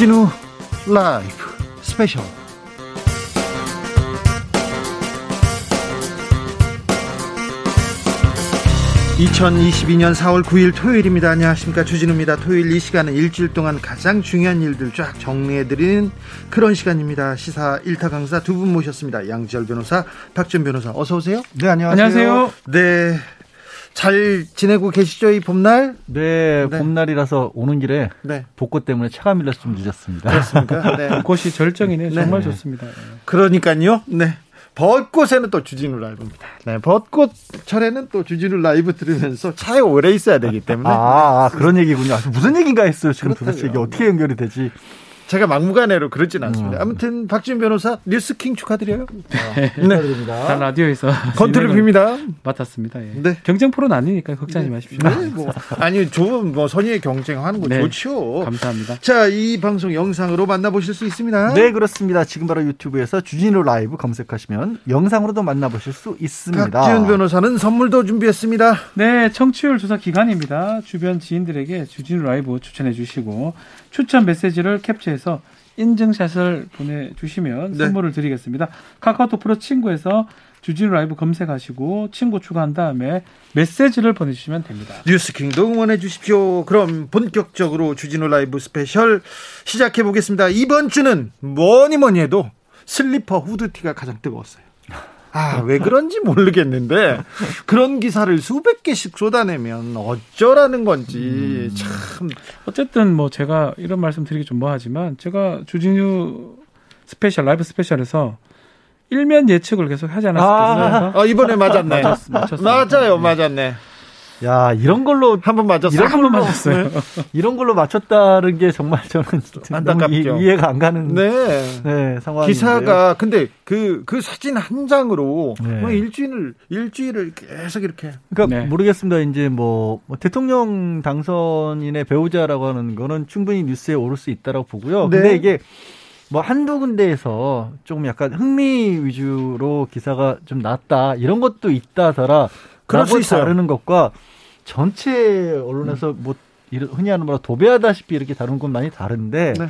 주진우 라이브 스페셜 2022년 4월 9일 토요일입니다. 안녕하십니까. 주진우입니다. 토요일 이 시간은 일주일 동안 가장 중요한 일들 쫙 정리해드리는 그런 시간입니다. 시사 1타 강사 두 분 모셨습니다. 양지열 변호사, 박지훈 변호사. 어서오세요. 네, 안녕하세요. 안녕하세요. 네. 잘 지내고 계시죠, 이 봄날? 네, 네. 봄날이라서 오는 길에 네. 벚꽃 때문에 차가 밀려서 좀 늦었습니다. 그렇습니까? 네. 꽃이 절정이네. 정말 네. 좋습니다. 예. 그러니까요. 네. 벚꽃에는 또 주진우 라이브입니다. 네. 벚꽃 철에는 또 주진우 라이브 들으면서 차에 오래 있어야 되기 때문에 아, 아, 그런 얘기군요. 아, 무슨 얘기인가 했어요. 지금 그렇다고요. 도대체 이게 어떻게 연결이 되지? 제가 막무가내로 그러진 않습니다. 음. 아무튼 박준 변호사 뉴스킹 축하드려요. 단 축하드립니다. 라디오에서 건투를 진행을 빕니다. 맡았습니다. 예. 네. 경쟁 프로는 아니니까 걱정하지 마십시오. 네, 뭐 아니 좋은 뭐 선의의 경쟁하는 거 네. 좋죠. 감사합니다. 자, 이 방송 영상으로 만나보실 수 있습니다. 네, 그렇습니다. 지금 바로 유튜브에서 주진우 라이브 검색하시면 영상으로도 만나보실 수 있습니다. 박지훈 변호사는 선물도 준비했습니다. 네, 청취율 조사 기간입니다. 주변 지인들에게 주진우 라이브 추천해 주시고 추천 메시지를 캡처해서 인증샷을 보내주시면 네. 선물을 드리겠습니다. 카카오톡 플러스 친구에서 주진우 라이브 검색하시고 친구 추가한 다음에 메시지를 보내주시면 됩니다. 뉴스킹도 응원해 주십시오. 그럼 본격적으로 주진우 라이브 스페셜 시작해 보겠습니다. 이번 주는 뭐니 뭐니 해도 슬리퍼 후드티가 가장 뜨거웠어요. 아, 왜 그런지 모르겠는데 그런 기사를 수백 개씩 쏟아내면 어쩌라는 건지 참 어쨌든 뭐 제가 이런 말씀 드리기 좀 뭐하지만 제가 주진우 스페셜 라이브 스페셜에서 일면 예측을 계속 하지 않았습니까? 어, 이번에 맞았네. 맞췄- 맞췄습니다. 맞아요, 맞았네. 야, 이런 걸로 한 번 맞았어요. 이런 한번 걸로 맞았어요. 이런 걸로 맞췄다는 게 정말 저는 안타깝죠. 이, 이해가 안 가는 네. 네, 상황인데요. 기사가 근데 그그 사진 한 장으로 네. 뭐 일주일을 일주일을 계속 이렇게 그러니까 네. 모르겠습니다. 이제 뭐, 뭐 대통령 당선인의 배우자라고 하는 거는 충분히 뉴스에 오를 수 있다라고 보고요. 네. 근데 이게 뭐 한두 군데에서 조금 약간 흥미 위주로 기사가 좀 났다 이런 것도 있다더라. 그럴 수 있어요. 다루는 것과 전체 언론에서 뭐 이런 흔히 하는 말로 도배하다시피 이렇게 다루는 건 많이 다른데 네.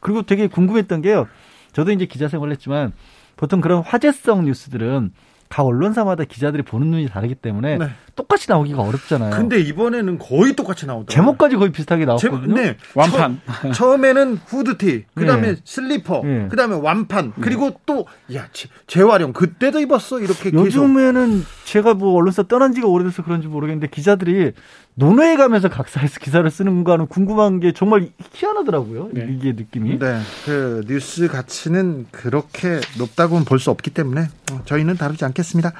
그리고 되게 궁금했던 게요. 저도 이제 기자 생활을 했지만 보통 그런 화제성 뉴스들은 각 언론사마다 기자들이 보는 눈이 다르기 때문에 네. 똑같이 나오기가 어렵잖아요. 근데 이번에는 거의 똑같이 나오더라고요. 제목까지 거의 비슷하게 제- 나왔거든요. 네. 완판. 처, 음에는 후드티, 그다음에 네. 슬리퍼, 네. 그다음에 완판, 그리고 또 야, 재- 재활용 그때도 입었어. 이렇게 계속 요즘에는 제가 뭐 언론사 떠난 지가 오래돼서 그런지 모르겠는데 기자들이 논외에 가면서 각사에서 기사를 쓰는 거는 궁금한 게 정말 희한하더라고요. 네. 이게 느낌이. 네, 그 뉴스 가치는 그렇게 높다고는 볼 수 없기 때문에 어, 저희는 다루지 않겠습니다.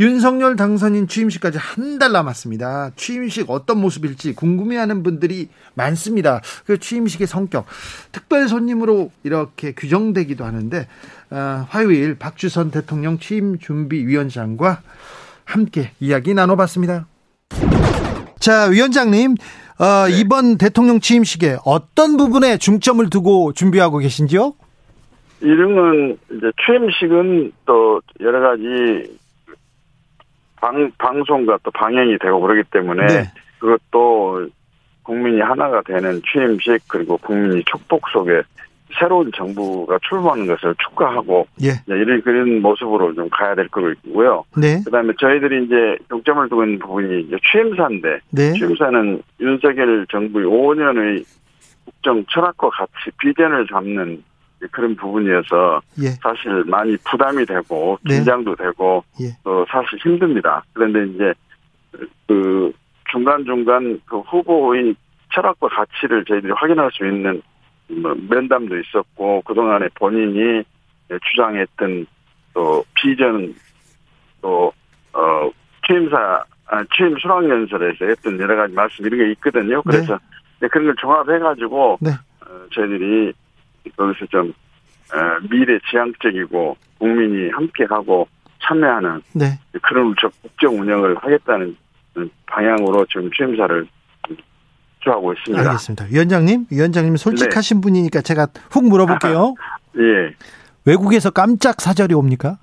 윤석열 당선인 취임식까지 한 달 남았습니다. 취임식 어떤 모습일지 궁금해하는 분들이 많습니다. 그 취임식의 성격, 특별 손님으로 이렇게 규정되기도 하는데 어, 화요일 박주선 대통령 취임 준비 위원장과 함께 이야기 나눠봤습니다. 자, 위원장님, 어, 이번 대통령 취임식에 어떤 부분에 중점을 두고 준비하고 계신지요? 이름은 이제 취임식은 또 여러 가지 방, 방송과 또 방영이 되고 그러기 때문에 네. 그것도 국민이 하나가 되는 취임식 그리고 국민이 축복 속에 새로운 정부가 출범하는 것을 축하하고 예. 이런 그런 모습으로 좀 가야 될 거고요. 네. 그다음에 저희들이 이제 중점을 두고 있는 부분이 이제 취임사인데 네. 취임사는 윤석열 정부의 5년의 국정 철학과 같이 비전을 잡는 그런 부분이어서 예. 사실 많이 부담이 되고 네. 긴장도 되고 예. 또 사실 힘듭니다. 그런데 이제 그 중간 중간 그 후보의 철학과 가치를 저희들이 확인할 수 있는 뭐 면담도 있었고 그 동안에 본인이 주장했던 또 비전 또 어, 취임사 아, 취임 수락연설에서 했던 여러 가지 말씀 이런 게 있거든요. 그래서 이제 그런 걸 종합해가지고 네. 어, 저희들이 거기서 좀 어, 미래 지향적이고 국민이 함께하고 참여하는 네. 그런 저 국정 운영을 하겠다는 방향으로 지금 취임사를 주하고 있습니다. 알겠습니다. 위원장님, 위원장님 솔직하신 네. 분이니까 제가 훅 물어볼게요. 예. 외국에서 깜짝 사절이 옵니까?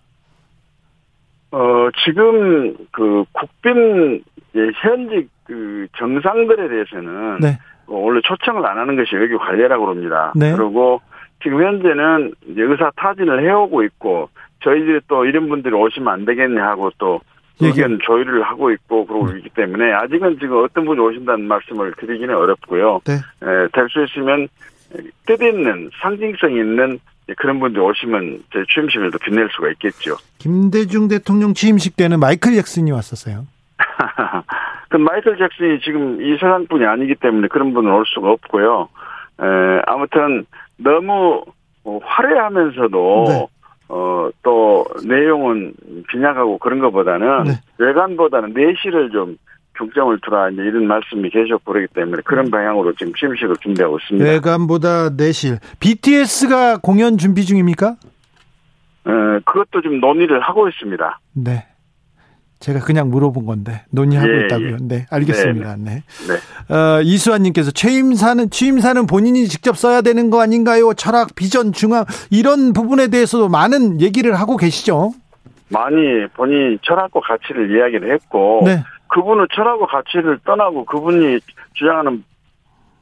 어, 지금 그 국빈 예, 현직 그 정상들에 대해서는 네. 원래 초청을 안 하는 것이 외교 관례라고 그럽니다. 네. 그리고 지금 현재는 의사 타진을 해오고 있고 저희들이 또 이런 분들이 오시면 안 되겠네 하고 또 의견 조율을 하고 있고 그러고 있기 때문에 아직은 지금 어떤 분이 오신다는 말씀을 드리기는 어렵고요. 네. 될 수 있으면 뜻있는 상징성 있는 그런 분들이 오시면 제 취임식을 더 빛낼 수가 있겠죠. 김대중 대통령 취임식 때는 마이클 잭슨이 왔었어요. 그 마이클 잭슨이 지금 이 세상 분이 아니기 때문에 그런 분은 올 수가 없고요. 에, 아무튼 너무 어, 화려하면서도 네. 어, 또 내용은 빈약하고 그런 것보다는 네. 외관보다는 내실을 좀 중점을 두라 이제 이런 말씀이 계셨고 그러기 때문에 그런 방향으로 지금 취임식을 준비하고 있습니다. 네. 외관보다 내실. BTS가 공연 준비 중입니까? 에, 그것도 좀 논의를 하고 있습니다. 네. 제가 그냥 물어본 건데 논의하고 예, 있다고요. 네, 알겠습니다. 네. 네. 어, 이수환님께서 취임사는 취임사는 본인이 직접 써야 되는 거 아닌가요? 철학, 비전, 중앙 이런 부분에 대해서도 많은 얘기를 하고 계시죠. 많이 본인이 철학과 가치를 이야기를 했고 네, 그분은 철학과 가치를 떠나고 그분이 주장하는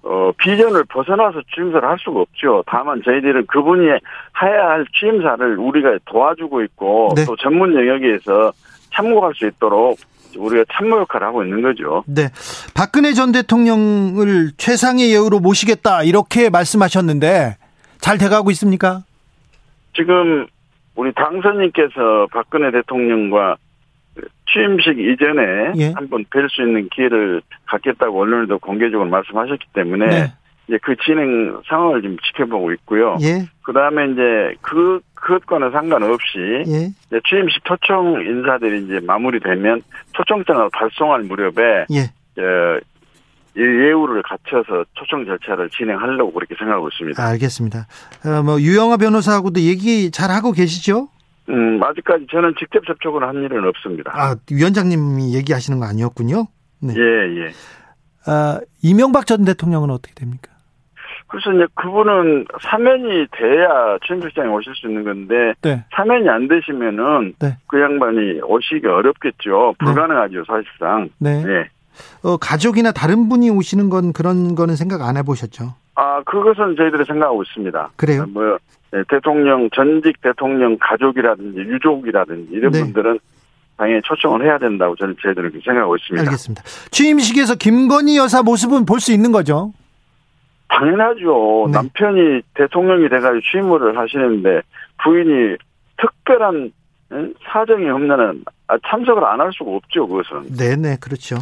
어, 비전을 벗어나서 취임사를 할 수가 없죠. 다만 저희들은 그분이 해야 할 취임사를 우리가 도와주고 있고 네. 또 전문 영역에서 참고할 수 있도록 우리가 참모 역할을 하고 있는 거죠. 네. 박근혜 전 대통령을 최상의 예우로 모시겠다 이렇게 말씀하셨는데 잘 돼가고 있습니까? 지금 우리 당선인께서 박근혜 대통령과 취임식 이전에 예. 한번 뵐 수 있는 기회를 갖겠다고 언론에도 공개적으로 말씀하셨기 때문에 네. 이제 그 진행 상황을 좀 지켜보고 있고요. 예, 그 다음에 이제 그, 그것과는 상관없이 예, 이제 취임식 초청 인사들이 이제 마무리되면 초청장을 발송할 무렵에 예. 어, 이 예우를 갖춰서 초청 절차를 진행하려고 그렇게 생각하고 있습니다. 알겠습니다. 어, 뭐 유영아 변호사하고도 얘기 잘 하고 계시죠? 음, 아직까지 저는 직접 접촉을 한 일은 없습니다. 아, 위원장님이 얘기하시는 거 아니었군요. 네. 예, 예. 아, 이명박 전 대통령은 어떻게 됩니까? 그래서 이제 그분은 사면이 돼야 취임식장에 오실 수 있는 건데 네. 사면이 안 되시면은 네. 그 양반이 오시기 어렵겠죠. 불가능하죠, 사실상. 네. 예. 어, 가족이나 다른 분이 오시는 건 그런 거는 생각 안 해보셨죠? 아, 그것은 저희들이 생각하고 있습니다. 그래요? 뭐, 예, 대통령, 전직 대통령 가족이라든지 유족이라든지 이런 네. 분들은 당연히 초청을 해야 된다고 저는 저희들은 생각하고 있습니다. 알겠습니다. 취임식에서 김건희 여사 모습은 볼 수 있는 거죠? 당연하죠. 네. 남편이 대통령이 돼가지고 취임을 하시는데 부인이 특별한 응? 사정이 없는 아, 참석을 안 할 수가 없죠. 그것은. 네네, 그렇죠.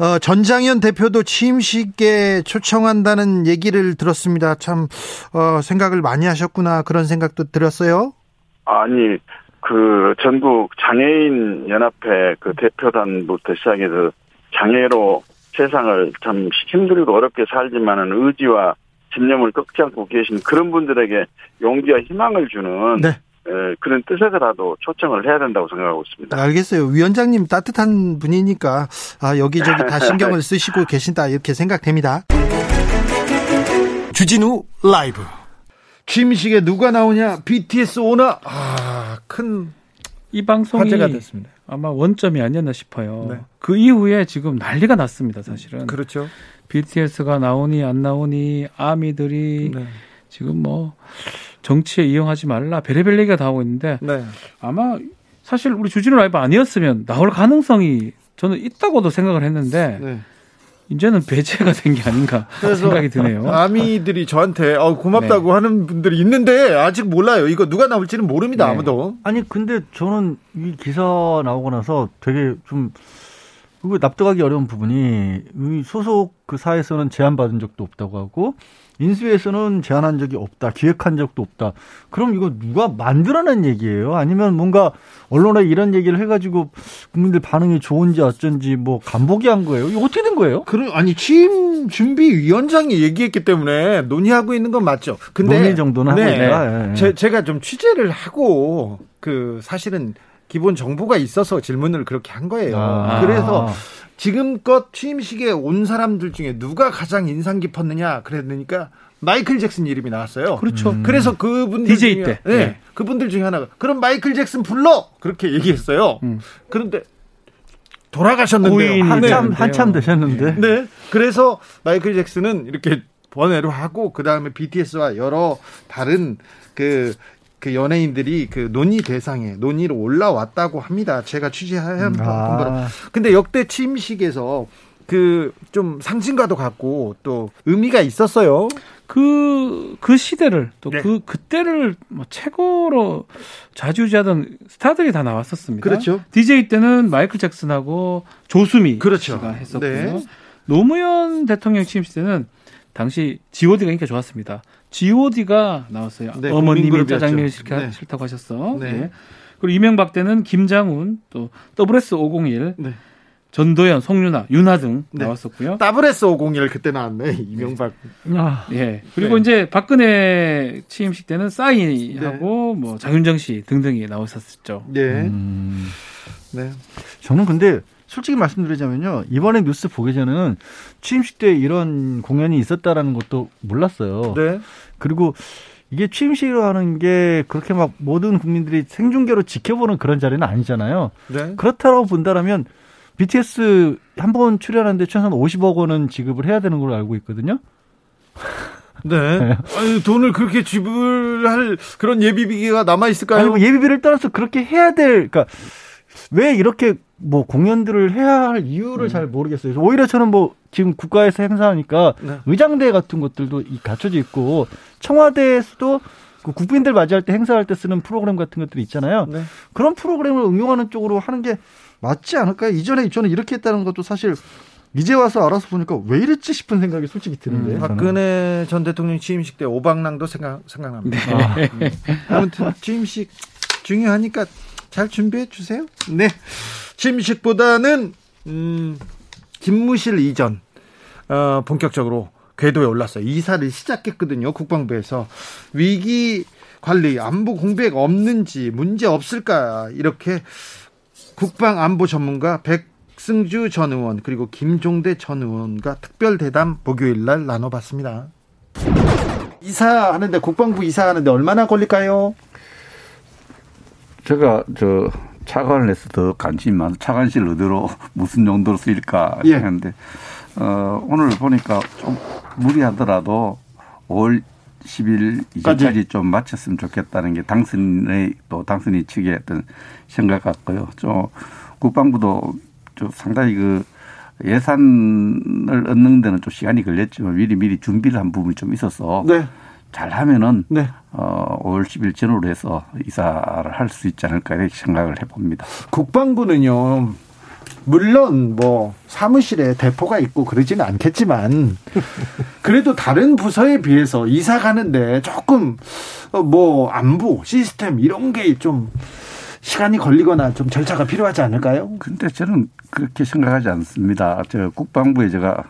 어, 전장현 대표도 취임식에 초청한다는 얘기를 들었습니다. 참, 어, 생각을 많이 하셨구나. 그런 생각도 들었어요. 아니 그 전국 장애인 연합회 그 대표단부터 시작해서 장애로 세상을 참 힘들고 어렵게 살지만은 의지와 집념을 꺾지 않고 계신 그런 분들에게 용기와 희망을 주는 네. 에, 그런 뜻에서라도 초청을 해야 된다고 생각하고 있습니다. 알겠어요. 위원장님 따뜻한 분이니까, 아, 여기저기 다 신경을 쓰시고 계신다. 이렇게 생각됩니다. 주진우 라이브. 취임식에 누가 나오냐? BTS 오나? 아, 큰 이 방송이 화제가 됐습니다. 아마 원점이 아니었나 싶어요. 네. 그 이후에 지금 난리가 났습니다, 사실은. 그렇죠. BTS가 나오니 안 나오니 아미들이 네. 지금 뭐 정치에 이용하지 말라 베레벨 얘기가 나오고 있는데 네. 아마 사실 우리 주진우 라이브 아니었으면 나올 가능성이 저는 있다고도 생각을 했는데 네. 이제는 배제가 된 게 아닌가 생각이 드네요. 아미들이 저한테 어, 고맙다고 하는 분들이 있는데 아직 몰라요. 이거 누가 나올지는 모릅니다. 네. 아무도. 아니 근데 저는 이 기사 나오고 나서 되게 좀 그거 납득하기 어려운 부분이 이 소속 그 사에서는 제안받은 적도 없다고 하고 인수위에서는 제안한 적이 없다, 기획한 적도 없다. 그럼 이거 누가 만들어낸 얘기예요? 아니면 뭔가 언론에 이런 얘기를 해가지고 국민들 반응이 좋은지 어쩐지 뭐 간보기 한 거예요? 이거 어떻게 된 거예요? 그럼 아니 취임 준비 위원장이 얘기했기 때문에 논의하고 있는 건 맞죠. 근데 논의 정도는 하고 네. 있다. 예, 예. 제, 제가 좀 취재를 하고 그 사실은 기본 정보가 있어서 질문을 그렇게 한 거예요. 아. 그래서 지금껏 취임식에 온 사람들 중에 누가 가장 인상 깊었느냐 그랬으니까 마이클 잭슨 이름이 나왔어요. 그렇죠. 음. 그래서 그분들 DJ 중에 때. 네, 네. 그분들 중에 하나가 그럼 마이클 잭슨 불러 그렇게 얘기했어요. 음. 그런데 돌아가셨는데요. 한참 한참 되셨는데. 네. 그래서 마이클 잭슨은 이렇게 번외로 하고 그 다음에 BTS와 여러 다른 그, 그 연예인들이 그 논의 대상에 논의로 올라왔다고 합니다. 제가 취재한 음, 아. 바로. 근데 역대 취임식에서 그 좀 상징과도 같고 또 의미가 있었어요. 그, 그 시대를 또 그, 네. 그때를 뭐 최고로 자주지하던 스타들이 다 나왔었습니다. 그렇죠. DJ 때는 마이클 잭슨하고 조수미 그렇죠. 씨가 했었고요. 네. 노무현 대통령 취임식 때는 당시 G.O.D가 인기가 좋았습니다. G.O.D가 나왔어요. 네, 어머님이 짜장면 싫다, 네. 싫다고 하셨어. 네. 네. 그리고 이명박 때는 김장훈, 또 WS 501, 네. 전도연, 송윤아, 윤아 등 네. 나왔었고요. WS 501 그때 나왔네. 이명박. 아, 예. 그리고 네. 이제 박근혜 취임식 때는 싸이하고 뭐 장윤정 씨 등등이 나왔었죠. 네. 음. 네. 저는 근데 솔직히 말씀드리자면요. 이번에 뉴스 보기 전에는 취임식 때 이런 공연이 있었다라는 것도 몰랐어요. 네. 그리고 이게 취임식이라고 하는 게 그렇게 막 모든 국민들이 생중계로 지켜보는 그런 자리는 아니잖아요. 네. 그렇다고 본다면 BTS 한 번 출연하는데 최소한 50억 원은 지급을 해야 되는 걸로 알고 있거든요. 네. 네. 아니, 돈을 그렇게 지불할 그런 예비비가 남아 있을까요? 아니, 뭐 예비비를 떠나서 그렇게 해야 될, 그러니까 왜 이렇게 뭐 공연들을 해야 할 이유를 음. 잘 모르겠어요. 오히려 저는 뭐 지금 국가에서 행사하니까 네. 의장대 같은 것들도 갖춰져 있고 청와대에서도 그 국빈들 맞이할 때 행사할 때 쓰는 프로그램 같은 것들이 있잖아요. 네. 그런 프로그램을 응용하는 쪽으로 하는 게 맞지 않을까요? 이전에 저는 이렇게 했다는 것도 사실 이제 와서 알아서 보니까 왜 이랬지 싶은 생각이 솔직히 드는데. 음, 박근혜 전 대통령 취임식 때 오방랑도 생각 생각납니다. 네. 아, 음. 아무튼 취임식 중요하니까 잘 준비해 주세요. 네. 취임식보다는 음, 집무실 이전 어, 본격적으로 궤도에 올랐어요. 이사를 시작했거든요. 국방부에서 위기 관리 안보 공백 없는지 문제 없을까 이렇게 국방 안보 전문가 백승주 전 의원 그리고 김종대 전 의원과 특별 대담 목요일 날 나눠봤습니다. 이사하는데 국방부 이사하는데 얼마나 걸릴까요? 제가 저 차관을 해서 더 관심이 많아 차관실 어디로 무슨 용도로 쓰일까 예. 했는데 어, 오늘 보니까 좀 무리하더라도 5월 10일 이전까지 좀 마쳤으면 좋겠다는 게 당선의 또 당선이 측의 어떤 생각 같고요. 좀 국방부도 좀 상당히 그 예산을 얻는 데는 좀 시간이 걸렸지만 미리 미리 준비를 한 부분이 좀 있어서 네. 잘 하면은 네. 어 5월 10일 전후로 해서 이사를 할 수 있지 않을까 이렇게 생각을 해봅니다. 국방부는요. 물론 뭐 사무실에 대포가 있고 그러지는 않겠지만 그래도 다른 부서에 비해서 이사 가는데 조금 어, 뭐 안부 시스템 이런 게 좀 시간이 걸리거나 좀 절차가 필요하지 않을까요? 근데 저는 그렇게 생각하지 않습니다. 저 국방부에 제가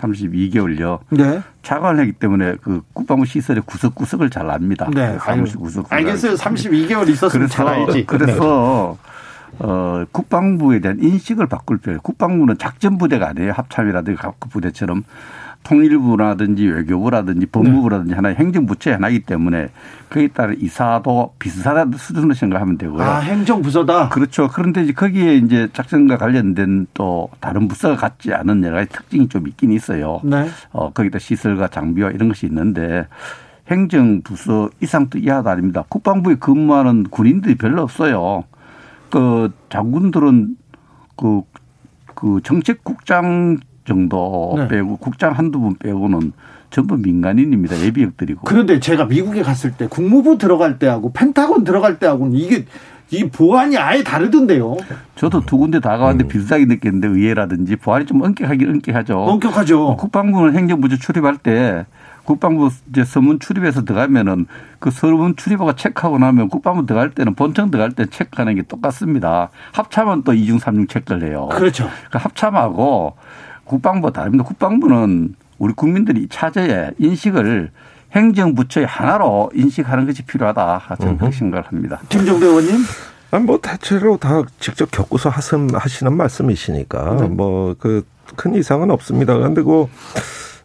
32개월요. 어, 네. 차관을 했기 때문에 그 국방부 시설의 구석구석을 잘 압니다. 네. 사무실 구석. 알겠어요. 32개월 있었으면 그래서, 잘 알지. 그래서 네. 어, 국방부에 대한 인식을 바꿀 필요. 국방부는 작전 부대가 아니에요. 합참이라든지 각 부대처럼 통일부라든지 외교부라든지 법무부라든지 네. 하나의 행정부처의 하나이기 때문에 그에 따라 이사도 비슷하다 수준으로 생각하면 되고요. 아, 행정부서다? 그렇죠. 그런데 이제 거기에 이제 작전과 관련된 또 다른 부서가 갖지 않은 여러 가지 특징이 좀 있긴 있어요. 네. 어, 거기다 시설과 장비와 이런 것이 있는데 행정부서 이상도 이하도 아닙니다. 국방부에 근무하는 군인들이 별로 없어요. 그 장군들은 그, 그 정책국장 정도 네. 빼고 국장 한두 분 빼고는 전부 민간인입니다. 예비역들이고. 그런데 제가 미국에 갔을 때 국무부 들어갈 때하고 펜타곤 들어갈 때하고는 이게 이 보안이 아예 다르던데요. 저도 두 군데 다 가봤는데 음. 비슷하게 느꼈는데 의회라든지 보안이 좀 엄격하긴 엄격하죠. 엄격하죠. 국방부는 행정부처 출입할 때 국방부 이제 서문 출입해서 들어가면은 그 서문 출입하고 체크하고 나면 국방부 들어갈 때는 본청 들어갈 때 체크하는 게 똑같습니다. 합참은 또 이중 삼중 체크를 해요. 그렇죠. 그 합참하고 국방부 다릅니다. 국방부는 우리 국민들이 차제에 인식을 행정부처의 하나로 인식하는 것이 필요하다. 저는 그렇게 생각을 합니다. 김정배 의원님? 아니, 뭐, 대체로 다 직접 겪고서 하시는 말씀이시니까, 네. 뭐, 그, 큰 이상은 없습니다. 근데 그,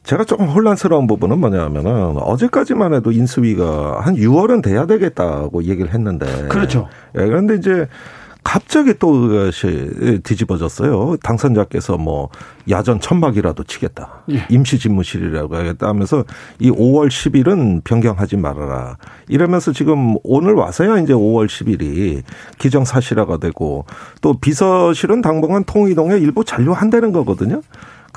제가 조금 혼란스러운 부분은 뭐냐면은 어제까지만 해도 인수위가 한 6월은 돼야 되겠다고 얘기를 했는데. 그렇죠. 예, 그런데 이제 갑자기 또 그것이 뒤집어졌어요. 당선자께서 뭐 야전 천막이라도 치겠다. 예. 임시 집무실이라고 하겠다 하면서 이 5월 10일은 변경하지 말아라. 이러면서 지금 오늘 와서야 이제 5월 10일이 기정사실화가 되고 또 비서실은 당분간 통이동에 일부 잔류한다는 거거든요.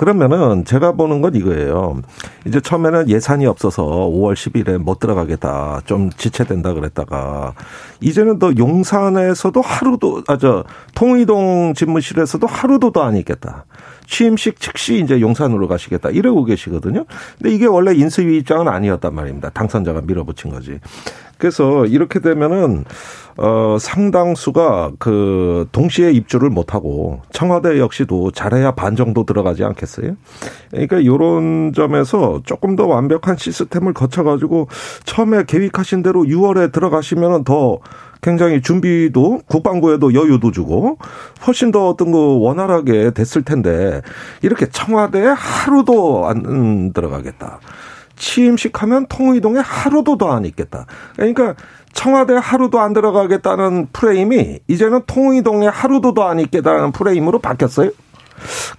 그러면은 제가 보는 건 이거예요. 이제 처음에는 예산이 없어서 5월 10일에 못 들어가겠다. 좀 지체된다 그랬다가 이제는 더 용산에서도 하루도 아 저 통이동 집무실에서도 하루도 더 안 있겠다. 취임식 즉시 이제 용산으로 가시겠다 이러고 계시거든요. 근데 이게 원래 인수위 입장은 아니었단 말입니다. 당선자가 밀어붙인 거지. 그래서 이렇게 되면은 어 상당수가 그 동시에 입주를 못 하고 청와대 역시도 잘해야 반 정도 들어가지 않겠어요? 그러니까 요런 점에서 조금 더 완벽한 시스템을 거쳐 가지고 처음에 계획하신 대로 6월에 들어가시면은 더 굉장히 준비도 국방부에도 여유도 주고 훨씬 더 어떤 거 원활하게 됐을 텐데 이렇게 청와대에 하루도 안 들어가겠다. 취임식 하면 통이동에 하루도 더 안 있겠다. 그러니까 청와대 하루도 안 들어가겠다는 프레임이 이제는 통이동에 하루도 더 안 있겠다는 프레임으로 바뀌었어요.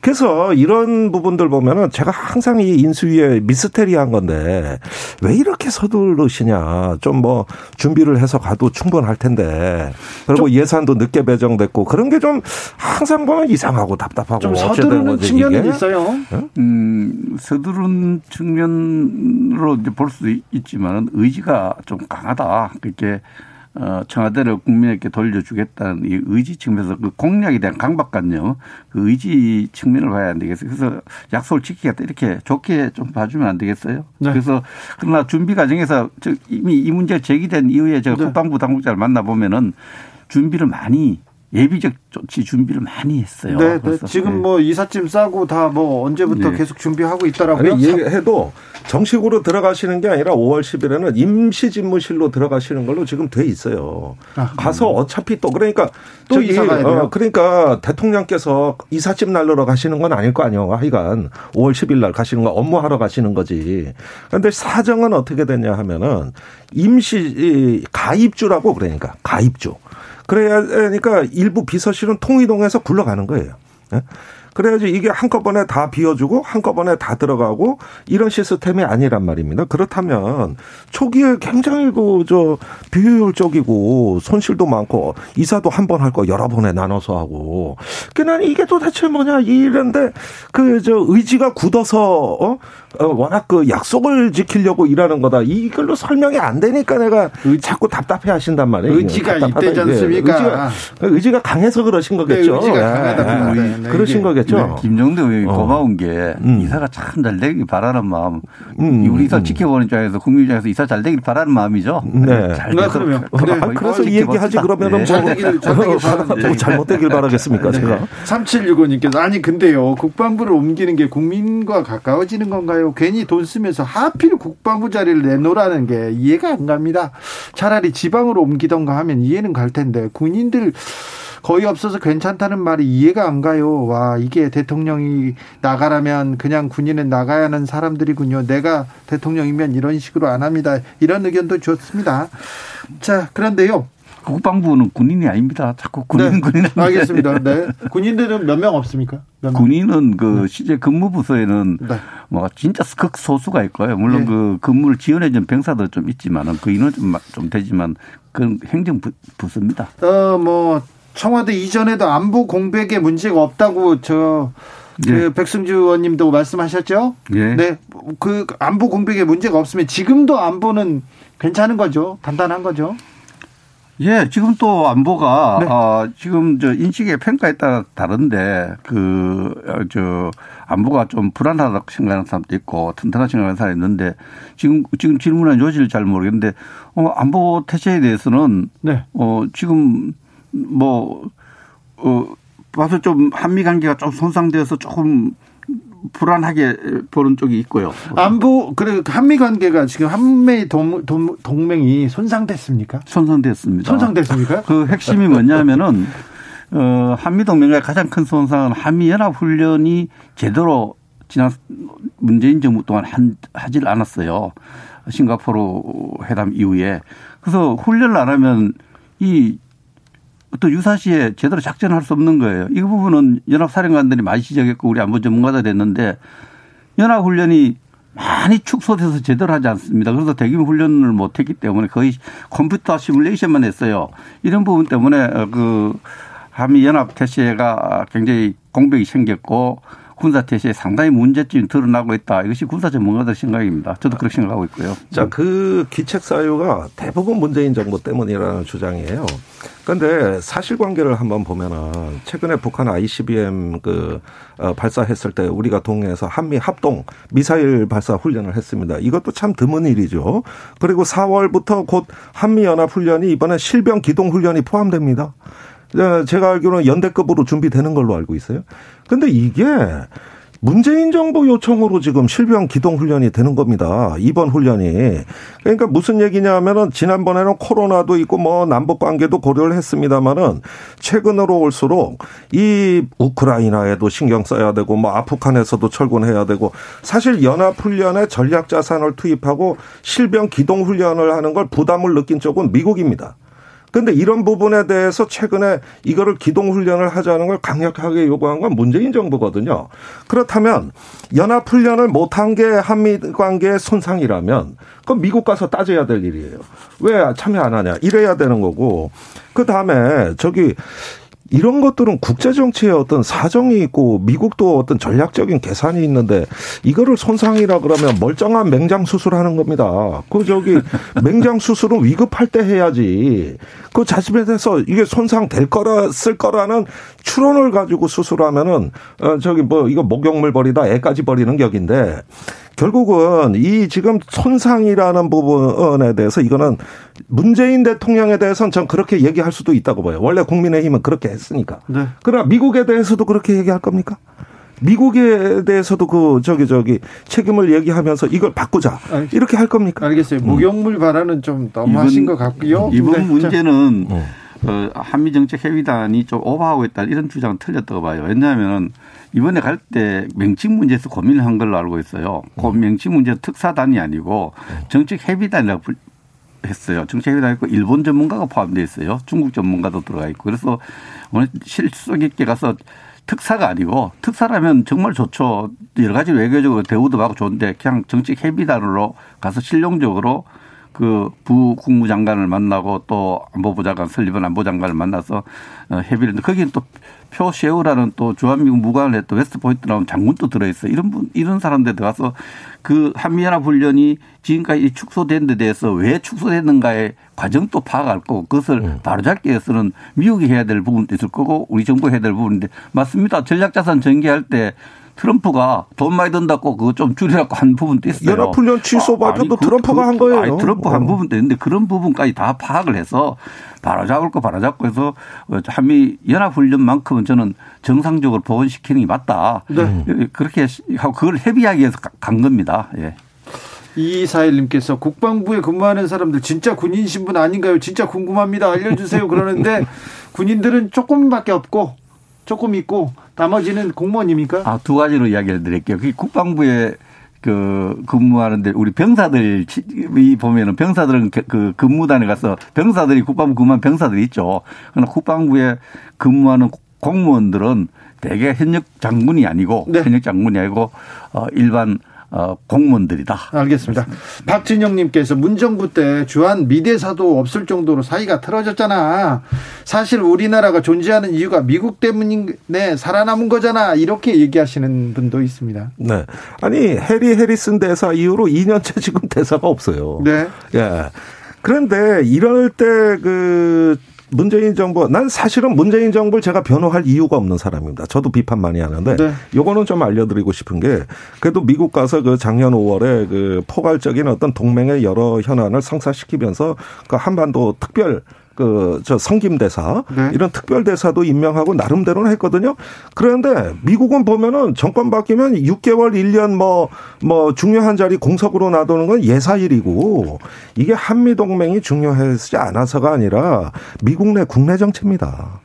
그래서 이런 부분들 보면은 제가 항상 이 인수위에 미스테리한 건데 왜 이렇게 서두르시냐. 좀 뭐 준비를 해서 가도 충분할 텐데. 그리고 예산도 늦게 배정됐고 그런 게 좀 항상 보면 이상하고 답답하고 좀 서두르는 측면이 있어요. 음, 서두른 측면으로 이제 볼수 있지만 의지가 좀 강하다. 그렇게 어, 청와대를 국민에게 돌려주겠다는 이 의지 측면에서 그 공약에 대한 강박관념, 그 의지 측면을 봐야 안 되겠어요. 그래서 약속을 지키겠다 이렇게 좋게 좀 봐주면 안 되겠어요. 네. 그래서 그러나 준비 과정에서 이미 이 문제가 제기된 이후에 제가 네. 국방부 당국자를 만나 보면은 준비를 많이 예비적 조치 준비를 많이 했어요. 네, 네. 지금 네. 뭐 이삿짐 싸고 다 뭐 언제부터 네. 계속 준비하고. 아니, 얘기해도 정식으로 들어가시는 게 아니라 5월 10일에는 임시 집무실로 들어가시는 걸로 지금 돼 있어요. 아, 가서 어차피 또 그러니까 또 이, 어, 그러니까 대통령께서 이삿짐 날르러 가시는 건 아닐 거 아니에요. 하여간 5월 10일 날 가시는 거 업무하러 가시는 거지. 그런데 사정은 어떻게 되냐 하면은 임시 가입주라고 그러니까 가입주. 그래야 되니까 일부 비서실은 통이동해서 굴러가는 거예요. 예? 그래야지 이게 한꺼번에 다 비워주고 한꺼번에 다 들어가고 이런 시스템이 아니란 말입니다. 그렇다면 초기에 굉장히 그저 비효율적이고 손실도 많고 이사도 한 번 할 거 여러 번에 나눠서 하고 그난 이게 도대체 뭐냐 이런데 그 저 의지가 굳어서 어? 어 워낙 그 약속을 지키려고 일하는 거다 이걸로 설명이 안 되니까 내가 자꾸 답답해 하신단 말이에요. 의지가 있대지 않습니까? 의지가, 의지가 강해서 그러신 거겠죠. 네, 의지가 강하다. 네, 네, 그러신 거겠죠. 거겠죠. 네. 김정도 의원이 어. 고마운 게 음. 이사가 참 잘 되길 바라는 마음. 음. 우리 이사 음. 지켜보는 입장에서 국민 입장에서 이사 잘 되길 바라는 마음이죠. 네. 잘 네, 그러면 그래. 아, 그래서 이 얘기하지 그러면은 네. 잘 되길, 잘 되길 뭐 잘못 되길 바라겠습니까 네. 제가. 3765님께서 아니 근데요 국방부를 옮기는 게 국민과 가까워지는 건가요? 괜히 돈 쓰면서 하필 국방부 자리를 내놓으라는 게 이해가 안 갑니다. 차라리 지방으로 옮기던가 하면 이해는 갈 텐데 군인들 거의 없어서 괜찮다는 말이 이해가 안 가요. 와, 이게 대통령이 나가라면 그냥 군인은 나가야 하는 사람들이군요. 내가 대통령이면 이런 식으로 안 합니다. 이런 의견도 좋습니다. 자, 그런데요. 국방부는 군인이 아닙니다. 자꾸 군인 네, 군인. 알겠습니다. 네. 군인들은 몇 명 없습니까? 몇 명? 군인은 그 네. 실제 근무 부서에는 네. 뭐 진짜 극소수가 있고요. 물론 네. 그 근무를 지원해 준 병사도 좀 있지만은 그 인원 좀, 좀 되지만 그건 행정 부서입니다. 어 뭐 청와대 이전에도 안보 공백에 문제가 없다고 저그 예. 백승주 의원님도 말씀하셨죠? 예. 네. 그 안보 공백에 문제가 없으면 지금도 안보는 괜찮은 거죠? 단단한 거죠? 예, 지금 또 안보가 네. 어, 지금 저 인식의 평가에 따라 다른데 그저 안보가 좀 불안하다고 생각하는 사람도 있고 튼튼하다고 생각하는 사람이 있는데 지금 지금 질문한 요지를 잘 모르겠는데 어, 안보 태세에 대해서는 네. 어, 지금 뭐, 어, 봐서 좀 한미 관계가 좀 손상되어서 조금 불안하게 보는 쪽이 있고요. 안보 그래 한미 관계가 지금 한미 동, 동, 동맹이 손상됐습니까? 손상됐습니다. 손상됐습니까? 그 핵심이 뭐냐면은 어 한미 동맹의 가장 큰 손상은 한미 연합 훈련이 제대로 지난 문재인 정부 동안 한, 하질 않았어요. 싱가포르 회담 이후에. 그래서 훈련을 안 하면 이 또 유사시에 제대로 작전할 수 없는 거예요. 이 부분은 연합사령관들이 많이 지적했고 우리 안보 전문가도 됐는데 연합훈련이 많이 축소돼서 제대로 하지 않습니다. 그래서 대규모 훈련을 못했기 때문에 거의 컴퓨터 시뮬레이션만 했어요. 이런 부분 때문에 어, 그 한미 연합 태세가 굉장히 공백이 생겼고 군사 태세에 상당히 문제점이 드러나고 있다. 이것이 군사 전문가들 생각입니다. 저도 그렇게 생각하고 있고요. 자, 그 기책 사유가 대부분 문재인 정부 때문이라는 주장이에요. 그런데 사실관계를 한번 보면은 최근에 북한 ICBM 그 어, 발사했을 때 우리가 동해에서 한미 합동 미사일 발사 훈련을 했습니다. 이것도 참 드문 일이죠. 그리고 4월부터 곧 한미 연합 훈련이 이번에 실병 기동 훈련이 포함됩니다. 제가 알기로는 연대급으로 준비되는 걸로 알고 있어요. 근데 이게 문재인 정부 요청으로 지금 실병 기동 훈련이 되는 겁니다. 이번 훈련이. 그러니까 무슨 얘기냐 하면은 지난번에는 코로나도 있고 뭐 남북 관계도 고려를 했습니다마는 최근으로 올수록 이 우크라이나에도 신경 써야 되고 뭐 아프간에서도 철군해야 되고 사실 연합 훈련에 전략 자산을 투입하고 실병 기동 훈련을 하는 걸 부담을 느낀 쪽은 미국입니다. 근데 이런 부분에 대해서 최근에 이거를 기동훈련을 하자는 걸 강력하게 요구한 건 문재인 정부거든요. 그렇다면 연합훈련을 못한 게 한미 관계의 손상이라면 그건 미국 가서 따져야 될 일이에요. 왜 참여 안 하냐. 이래야 되는 거고. 그 다음에 저기 이런 것들은 국제 정치에 어떤 사정이 있고 미국도 어떤 전략적인 계산이 있는데 이거를 손상이라 그러면 멀쩡한 맹장 수술하는 겁니다. 그 저기 맹장 수술은 위급할 때 해야지. 그 자신에 대해서 이게 손상 될 거라 쓸 거라는 추론을 가지고 수술하면은 어 저기 뭐 이거 목욕물 버리다 애까지 버리는 격인데 결국은 이 지금 손상이라는 부분에 대해서 이거는 문재인 대통령에 대해서는 전 그렇게 얘기할 수도 있다고 봐요. 원래 국민의힘은 그렇게 했으니까. 네. 그러나 미국에 대해서도 그렇게 얘기할 겁니까? 미국에 대해서도 그 저기 저기 책임을 얘기하면서 이걸 바꾸자 이렇게 할 겁니까? 알겠어요. 목욕물 발언은 좀 너무 이번, 하신 것 같고요. 이번 네. 문제는 어. 어, 한미 정책 회의단이 좀 오버하고 있다 이런 주장은 틀렸다고 봐요. 왜냐하면 이번에 갈 때 명칭 문제에서 고민을 한 걸로 알고 있어요. 그 음. 명칭 문제 특사단이 아니고 정책 협의단이라고 했어요. 정책 협의단 있고 일본 전문가가 포함되어 있어요. 중국 전문가도 들어가 있고 그래서 오늘 실속 있게 가서 특사가 아니고 특사라면 정말 좋죠. 여러 가지 외교적으로 대우도 받고 좋은데 그냥 정책 협의단으로 가서 실용적으로 그 부국무장관을 만나고 또 안보보좌관 설리번 안보 장관을 만나서 어, 협의를 거기는 또 표세우라는 또 주한미국 무관을 했던 웨스트포인트 나온 장군도 들어있어요. 이런 분, 이런 사람들 들어가서 그 한미연합 훈련이 지금까지 축소된 데 대해서 왜 축소됐는가의 과정도 파악할 거고 그것을 음. 바로잡기 위해서는 미국이 해야 될 부분도 있을 거고 우리 정부가 해야 될 부분인데 맞습니다. 전략자산 전개할 때 트럼프가 돈 많이 든다고 그거 좀 줄이라고 한 부분도 있어요. 연합훈련 취소 발표도 아, 그, 트럼프가 그, 한 거예요. 아니, 트럼프 한 어. 부분도 있는데 그런 부분까지 다 파악을 해서 바로잡을 거 바로잡고 해서 한미 연합훈련만큼은 저는 정상적으로 복원시키는 게 맞다. 네. 그렇게 하고 그걸 협의하기 위해서 간 겁니다. 예. 이사일님께서 국방부에 근무하는 사람들 진짜 군인 신분 아닌가요? 진짜 궁금합니다. 알려주세요. 그러는데 군인들은 조금밖에 없고 조금 있고 나머지는 공무원입니까? 아, 두 가지로 이야기를 드릴게요. 그 국방부에 그 근무하는데 우리 병사들이 보면은 병사들은 그 근무단에 가서 병사들이 국방부 근무한 병사들이 있죠. 그러나 국방부에 근무하는 공무원들은 대개 현역 장군이 아니고 네. 현역 장군이 아니고 어 일반 어, 공무원들이다. 알겠습니다. 박진영님께서 문정부 때 주한 미대사도 없을 정도로 사이가 틀어졌잖아. 사실 우리나라가 존재하는 이유가 미국 때문에 살아남은 거잖아. 이렇게 얘기하시는 분도 있습니다. 네. 아니 해리 해리슨 대사 이후로 2년째 지금 대사가 없어요. 네. 예. 그런데 이럴 때 그 문재인 정부, 난 사실은 문재인 정부를 제가 변호할 이유가 없는 사람입니다. 저도 비판 많이 하는데, 네. 요거는 좀 알려드리고 싶은 게, 그래도 미국 가서 그 작년 5월에 그 포괄적인 어떤 동맹의 여러 현안을 성사시키면서 그 한반도 특별 그 저 성김대사 네. 이런 특별대사도 임명하고 나름대로는 했거든요. 그런데 미국은 보면은 정권 바뀌면 6개월, 1년 뭐뭐 뭐 중요한 자리 공석으로 놔두는 건 예사일이고 이게 한미 동맹이 중요하지 않아서가 아니라 미국 내 국내 정치입니다.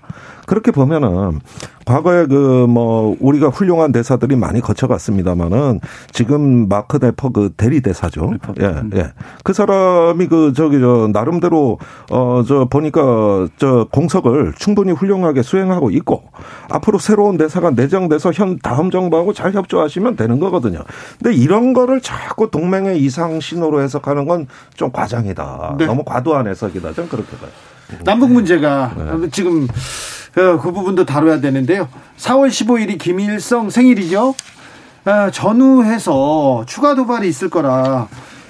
그렇게 보면은 과거에 그 뭐 우리가 훌륭한 대사들이 많이 거쳐갔습니다마는 지금 마크 네퍼 그 대리 대사죠. 예, 예. 그 사람이 그 저기 저 나름대로 어 저 보니까 저 공석을 충분히 훌륭하게 수행하고 있고 앞으로 새로운 대사가 내정돼서 현 다음 정부하고 잘 협조하시면 되는 거거든요. 근데 이런 거를 자꾸 동맹의 이상 신호로 해석하는 건 좀 과장이다. 네. 너무 과도한 해석이다. 좀 그렇게 봐요. 남북 문제가 네. 지금 어, 그 부분도 다뤄야 되는데요. 4월 15일이 김일성 생일이죠. 어, 전후해서 추가 도발이 있을 거라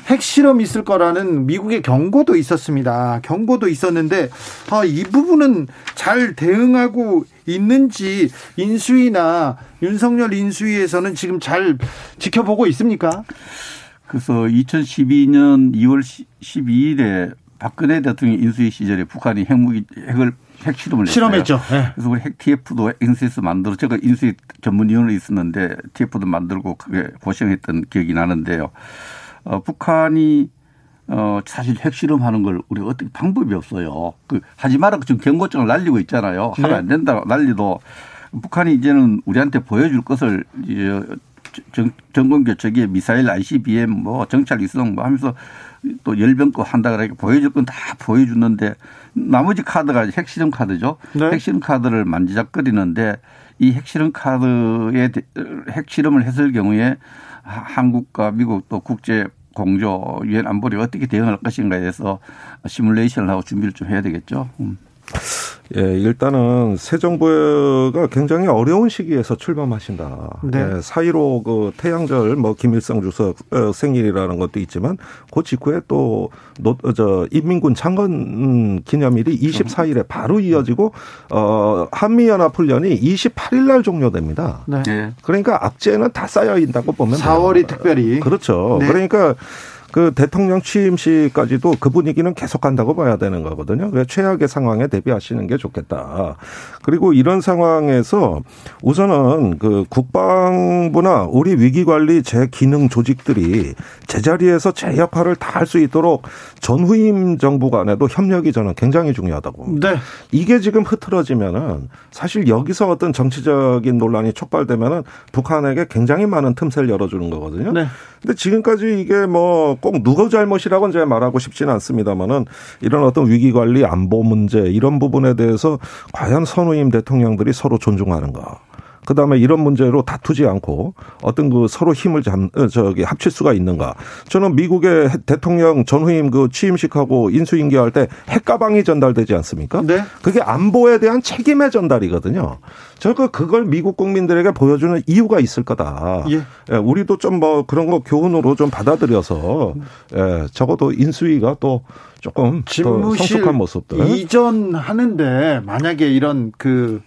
핵실험 있을 거라는 미국의 경고도 있었습니다. 경고도 있었는데 아, 이 부분은 잘 대응하고 있는지 인수위나 윤석열 인수위에서는 지금 잘 지켜보고 있습니까? 그래서 2012년 2월 12일에 박근혜 대통령 인수위 시절에 북한이 핵무기 핵을 핵 실험을 실험했죠. 네. 그래서 우리 핵 TF도 인수위에서 만들어 제가 인수위 전문위원으로 있었는데 TF도 만들고 그게 고생했던 기억이 나는데요. 어, 북한이 어, 사실 핵실험하는 걸 우리가 어떻게 방법이 없어요. 그 하지 마라 지금 경고장을 날리고 있잖아요. 하면 네. 안 된다 난리도 북한이 이제는 우리한테 보여줄 것을 이제 정, 정권 교체기에 미사일 ICBM 뭐 정찰 위성 뭐 하면서 또 열병껏 한다 그러니까 보여줄 건 다 보여주는데 나머지 카드가 핵실험 카드죠. 네. 핵실험 카드를 만지작거리는데 이 핵실험 카드에 핵실험을 했을 경우에 한국과 미국 또 국제 공조 유엔 안보리 어떻게 대응할 것인가에 대해서 시뮬레이션을 하고 준비를 좀 해야 되겠죠. 음. 예, 일단은 새 정부가 굉장히 어려운 시기에서 출범하신다. 네. 예, 4.15 그 태양절 뭐 김일성 주석 어, 생일이라는 것도 있지만 그 직후에 또 노, 어, 저 인민군 창건 기념일이 24일에 바로 이어지고 어 한미연합 훈련이 28일 날 종료됩니다. 네. 그러니까 악재는 다 쌓여 있다고 보면 4월이 돼요. 특별히 그렇죠. 네. 그러니까 그 대통령 취임 시까지도 그 분위기는 계속 간다고 봐야 되는 거거든요. 그래서 최악의 상황에 대비하시는 게 좋겠다. 그리고 이런 상황에서 우선은 그 국방부나 우리 위기관리 제 기능 조직들이 제자리에서 제 역할을 다 할 수 있도록 전후임 정부 간에도 협력이 저는 굉장히 중요하다고. 네. 이게 지금 흐트러지면은 사실 여기서 어떤 정치적인 논란이 촉발되면은 북한에게 굉장히 많은 틈새를 열어주는 거거든요. 네. 근데 지금까지 이게 뭐꼭 누구 잘못이라고 이제 말하고 싶지는 않습니다만은 이런 어떤 위기 관리 안보 문제 이런 부분에 대해서 과연 선우임 대통령들이 서로 존중하는가. 그 다음에 이런 문제로 다투지 않고 어떤 그 서로 힘을 잡, 어, 저기 합칠 수가 있는가. 저는 미국의 대통령 전후임 그 취임식하고 인수인계할 때 핵가방이 전달되지 않습니까? 네. 그게 안보에 대한 책임의 전달이거든요. 저거 그걸 미국 국민들에게 보여주는 이유가 있을 거다. 예. 예 우리도 좀 뭐 그런 거 교훈으로 좀 받아들여서 예, 적어도 인수위가 또 조금 집무실 성숙한 모습들 이전하는데 만약에 이런 그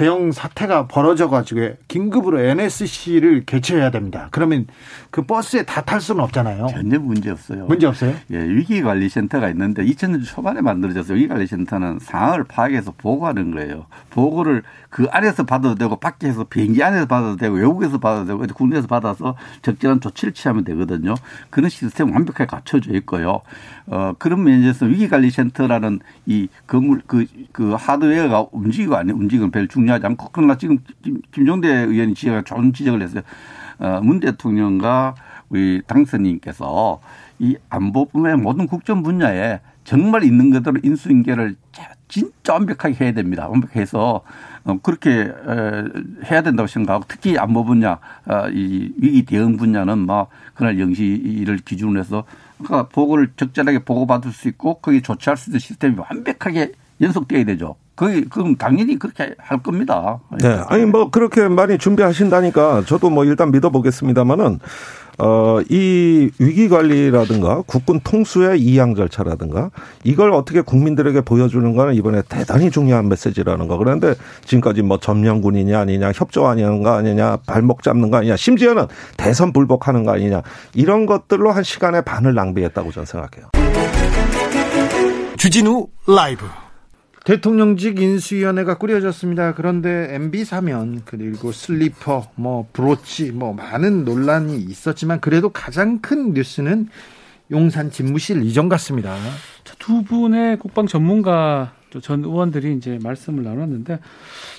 대형 사태가 벌어져가지고 긴급으로 NSC를 개최해야 됩니다. 그러면 그 버스에 다 탈 수는 없잖아요. 전혀 문제 없어요. 문제 없어요? 예, 위기관리센터가 있는데 2000년 초반에 만들어져서 위기관리센터는 상황을 파악해서 보고하는 거예요. 보고를 그 안에서 받아도 되고 밖에서 비행기 안에서 받아도 되고 외국에서 받아도 되고 국내에서 받아서 적절한 조치를 취하면 되거든요. 그런 시스템 완벽하게 갖춰져 있고요. 어, 그런 면에서 위기관리센터라는 이 건물 그, 그 하드웨어가 움직이고 안 움직이는 별 중요 하지 않고 그러나 지금 김종대 의원이 지적한 좋은 지적을 했어요. 어, 문 대통령과 우리 당선인께서 이 안보뿐만 아니라 모든 국정 분야에 정말 있는 그대로 인수인계를 진짜 완벽하게 해야 됩니다. 완벽해서 어, 그렇게 해야 된다고 생각하고 특히 안보 분야, 어, 이 위기 대응 분야는 막 그날 영시를 기준으로 해서 그러니까 보고를 적절하게 보고받을 수 있고 거기 조치할 수 있는 시스템이 완벽하게 연속돼야 되죠. 거기 그럼 당연히 그렇게 할 겁니다. 네, 아니 뭐 그렇게 많이 준비하신다니까 저도 뭐 일단 믿어보겠습니다만은 어, 이 위기 관리라든가 국군 통수의 이양 절차라든가 이걸 어떻게 국민들에게 보여주는 거는 이번에 대단히 중요한 메시지라는 거. 그런데 지금까지 뭐 점령군이냐 아니냐 협조하는 거 아니냐 발목 잡는 거 아니냐 심지어는 대선 불복하는 거 아니냐 이런 것들로 한 시간의 반을 낭비했다고 저는 생각해요. 주진우 라이브 대통령직 인수위원회가 꾸려졌습니다. 그런데 MB 사면 그리고 슬리퍼, 뭐 브로치, 뭐 많은 논란이 있었지만 그래도 가장 큰 뉴스는 용산 집무실 이전 같습니다. 두 분의 국방 전문가 전 의원들이 이제 말씀을 나눴는데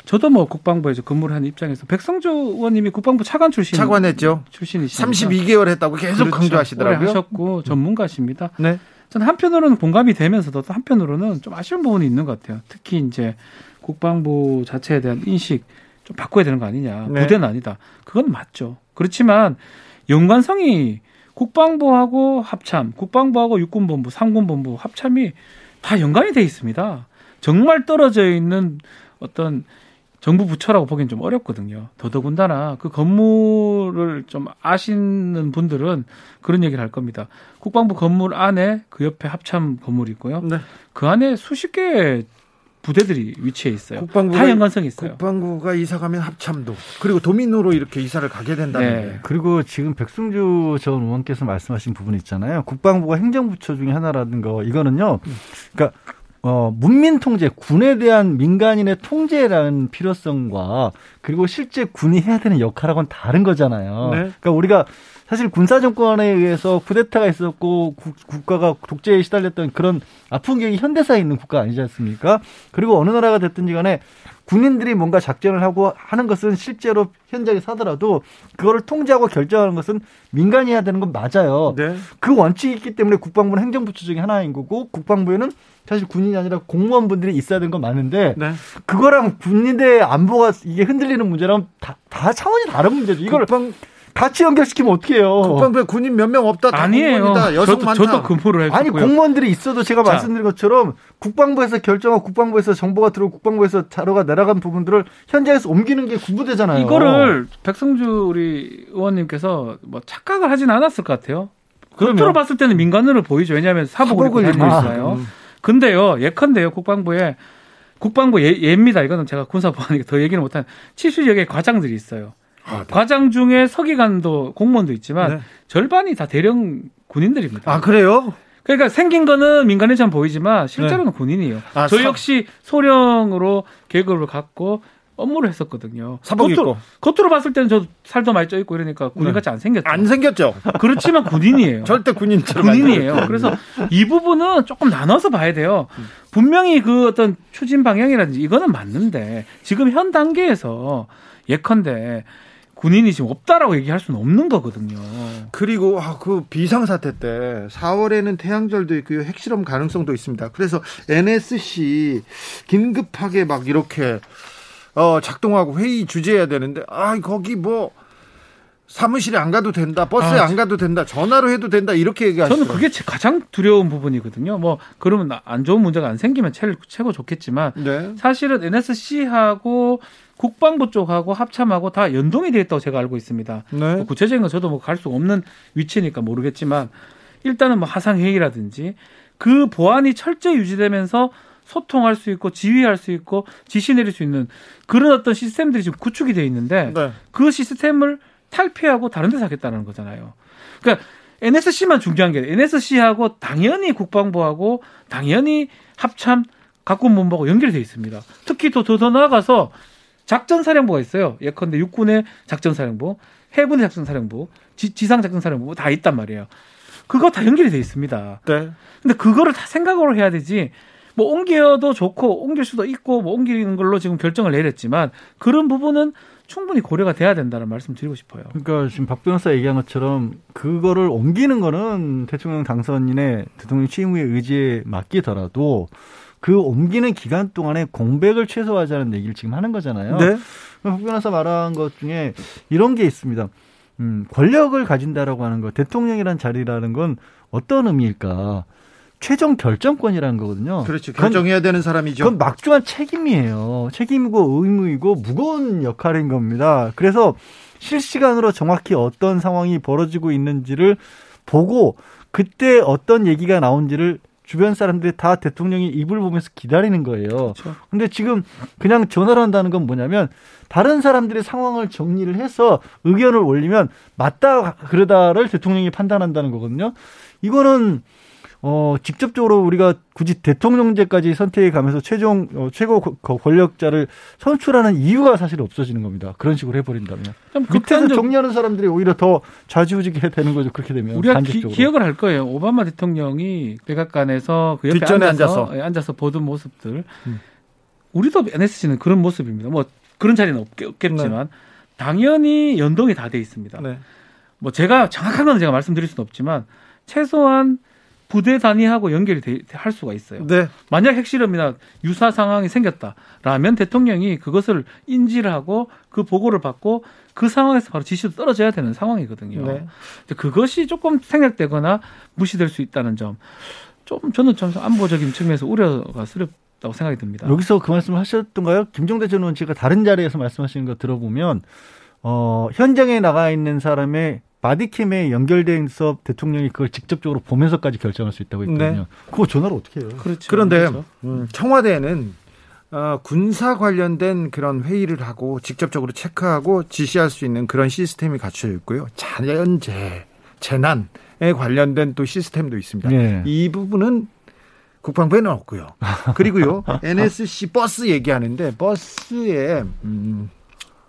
저도 뭐 국방부에서 근무를 한 입장에서 백성주 의원님이 국방부 차관 출신 차관했죠. 출신이시죠. 32개월 했다고 계속 그렇죠. 강조하시더라고요. 하셨고 전문가십니다. 네. 저는 한편으로는 공감이 되면서도 또 한편으로는 좀 아쉬운 부분이 있는 것 같아요. 특히 이제 국방부 자체에 대한 인식 좀 바꿔야 되는 거 아니냐. 네. 부대는 아니다. 그건 맞죠. 그렇지만 연관성이 국방부하고 합참, 국방부하고 육군본부, 상군본부 합참이 다 연관이 돼 있습니다. 정말 떨어져 있는 어떤 정부 부처라고 보기엔 좀 어렵거든요. 더더군다나 그 건물을 좀 아시는 분들은 그런 얘기를 할 겁니다. 국방부 건물 안에 그 옆에 합참 건물이 있고요. 네. 그 안에 수십 개의 부대들이 위치해 있어요. 국방부가, 다 연관성이 있어요. 국방부가 이사 가면 합참도 그리고 도민으로 이렇게 이사를 가게 된다는 네. 그리고 지금 백승주 전 의원께서 말씀하신 부분 있잖아요. 국방부가 행정부처 중에 하나라는 거 이거는요. 그러니까 어, 문민 통제, 군에 대한 민간인의 통제라는 필요성과 그리고 실제 군이 해야 되는 역할하고는 다른 거잖아요. 네. 그러니까 우리가 사실 군사 정권에 의해서 쿠데타가 있었고 국, 가가 독재에 시달렸던 그런 아픈 기억이 현대사에 있는 국가 아니지 않습니까? 그리고 어느 나라가 됐든지 간에 군인들이 뭔가 작전을 하고 하는 것은 실제로 현장에 서더라도 그거를 통제하고 결정하는 것은 민간이 해야 되는 건 맞아요. 네. 그 원칙이 있기 때문에 국방부는 행정부처 중에 하나인 거고 국방부에는 사실 군인이 아니라 공무원분들이 있어야 되는 건 맞는데 네. 그거랑 군인의 안보가 이게 흔들리는 문제랑 다, 다 차원이 다른 문제죠. 이걸 국방 같이 연결시키면 어떡해요. 국방부에 군인 몇 명 없다. 아니에요. 여성 저도, 많다. 저도 근무를 했고요. 아니 공무원들이 있어도 제가 자. 말씀드린 것처럼 국방부에서 결정하고 국방부에서 정보가 들어오고 국방부에서 자료가 내려간 부분들을 현장에서 옮기는 게 군부대잖아요. 이거를 백성주 우리 의원님께서 뭐 착각을 하진 않았을 것 같아요. 겉으로 봤을 때는 민간으로 보이죠. 왜냐하면 사복을 입고 다니고 있어요. 음. 근데요, 예컨대요, 국방부에 국방부 예, 예입니다. 이거는 제가 군사보안이니까 더 얘기를 못한 70여 개 과장들이 있어요. 아, 네. 과장 중에 서기관도 공무원도 있지만 네. 절반이 다 대령 군인들입니다. 아 그래요? 그러니까 생긴 거는 민간인처럼 보이지만 실제로는 네. 군인이에요. 아, 저 역시 소령으로 계급을 갖고 업무를 했었거든요. 사복 겉으로, 입고. 겉으로 봤을 때는 저 살도 많이 쪄 있고 이러니까 군인같이 안 생겼죠. 안 생겼죠. 그렇지만 군인이에요. 절대 군인처럼. 군인이에요. 그래서 이 부분은 조금 나눠서 봐야 돼요. 분명히 그 어떤 추진 방향이라든지 이거는 맞는데 지금 현 단계에서 예컨대 군인이 지금 없다라고 얘기할 수는 없는 거거든요. 그리고 아, 그 비상 사태 때 4월에는 태양절도 있고요. 핵실험 가능성도 있습니다. 그래서 NSC 긴급하게 막 이렇게 어, 작동하고 회의 주재해야 되는데 아 거기 뭐 사무실에 안 가도 된다, 버스에 아, 안 가도 된다, 전화로 해도 된다 이렇게 얘기하시죠. 저는 그게 가장 두려운 부분이거든요. 뭐 그러면 안 좋은 문제가 안 생기면 최고 좋겠지만 네. 사실은 NSC하고 국방부 쪽하고 합참하고 다 연동이 되어 있다고 제가 알고 있습니다. 네. 뭐 구체적인 건 저도 뭐 갈 수가 없는 위치니까 모르겠지만 일단은 뭐 하상 회의라든지 그 보안이 철저히 유지되면서 소통할 수 있고 지휘할 수 있고 지시 내릴 수 있는 그런 어떤 시스템들이 지금 구축이 되어 있는데 네. 그 시스템을 탈피하고 다른 데서 하겠다는 거잖아요. 그러니까 NSC만 중요한 게 NSC하고 당연히 국방부하고 당연히 합참 각군 본부하고 연결돼 있습니다. 특히 또 더 나아가서 작전사령부가 있어요. 예컨대 육군의 작전사령부, 해군의 작전사령부, 지, 상 작전사령부 다 있단 말이에요. 그거 다 연결이 돼 있습니다. 네. 근데 그거를 다 생각으로 해야 되지. 뭐 옮겨도 좋고 옮길 수도 있고 뭐 옮기는 걸로 지금 결정을 내렸지만 그런 부분은 충분히 고려가 돼야 된다는 말씀 드리고 싶어요. 그러니까 지금 박 변호사 얘기한 것처럼 그거를 옮기는 거는 대통령 당선인의 대통령 취임 후의 의지에 맡기더라도 그 옮기는 기간 동안에 공백을 최소화하자는 얘기를 지금 하는 거잖아요. 네. 박 변호사 말한 것 중에 이런 게 있습니다. 음, 권력을 가진다라고 하는 거, 대통령이란 자리라는 건 어떤 의미일까? 최종 결정권이라는 거거든요. 그렇죠. 결정해야 그건, 되는 사람이죠. 그건 막중한 책임이에요. 책임이고 의무이고 무거운 역할인 겁니다. 그래서 실시간으로 정확히 어떤 상황이 벌어지고 있는지를 보고 그때 어떤 얘기가 나온지를 주변 사람들이 다 대통령이 입을 보면서 기다리는 거예요. 그렇죠. 근데 지금 그냥 전화를 한다는 건 뭐냐면 다른 사람들의 상황을 정리를 해서 의견을 올리면 맞다 그러다를 대통령이 판단한다는 거거든요. 이거는 어, 직접적으로 우리가 굳이 대통령제까지 선택해 가면서 최종 어, 최고 권력자를 선출하는 이유가 사실 없어지는 겁니다. 그런 식으로 해버린다면. 밑에서 정리하는 사람들이 오히려 더 좌지우지게 되는 거죠. 그렇게 되면. 우리가 기, 기억을 할 거예요. 오바마 대통령이 백악관에서 그 옆에 앉아서, 앉아서. 예, 앉아서 보던 모습들. 음. 우리도 NSC는 그런 모습입니다. 뭐 그런 자리는 없, 없겠지만 네. 당연히 연동이 다 돼 있습니다. 네. 뭐 제가 정확한 건 제가 말씀드릴 수는 없지만 최소한 부대 단위하고 연결이 돼, 할 수가 있어요. 네. 만약 핵실험이나 유사 상황이 생겼다라면 대통령이 그것을 인지를 하고 그 보고를 받고 그 상황에서 바로 지시도 떨어져야 되는 상황이거든요. 네. 그것이 조금 생략되거나 무시될 수 있다는 점. 좀 저는 좀 안보적인 측면에서 우려가 스럽다고 생각이 듭니다. 여기서 그 말씀을 하셨던가요? 김종대 전 의원 제가 다른 자리에서 말씀하시는 거 들어보면 어, 현장에 나가 있는 사람의 바디캠에 연결돼서 대통령이 그걸 직접적으로 보면서까지 결정할 수 있다고 했거든요. 네. 그거 전화를 어떻게 해요? 그렇죠. 그런데 그렇죠. 음, 청와대는 어, 군사 관련된 그런 회의를 하고 직접적으로 체크하고 지시할 수 있는 그런 시스템이 갖춰져 있고요. 자연재 재난에 관련된 또 시스템도 있습니다. 네. 이 부분은 국방부에는 없고요. 그리고요 NSC 버스 얘기하는데 버스에 음,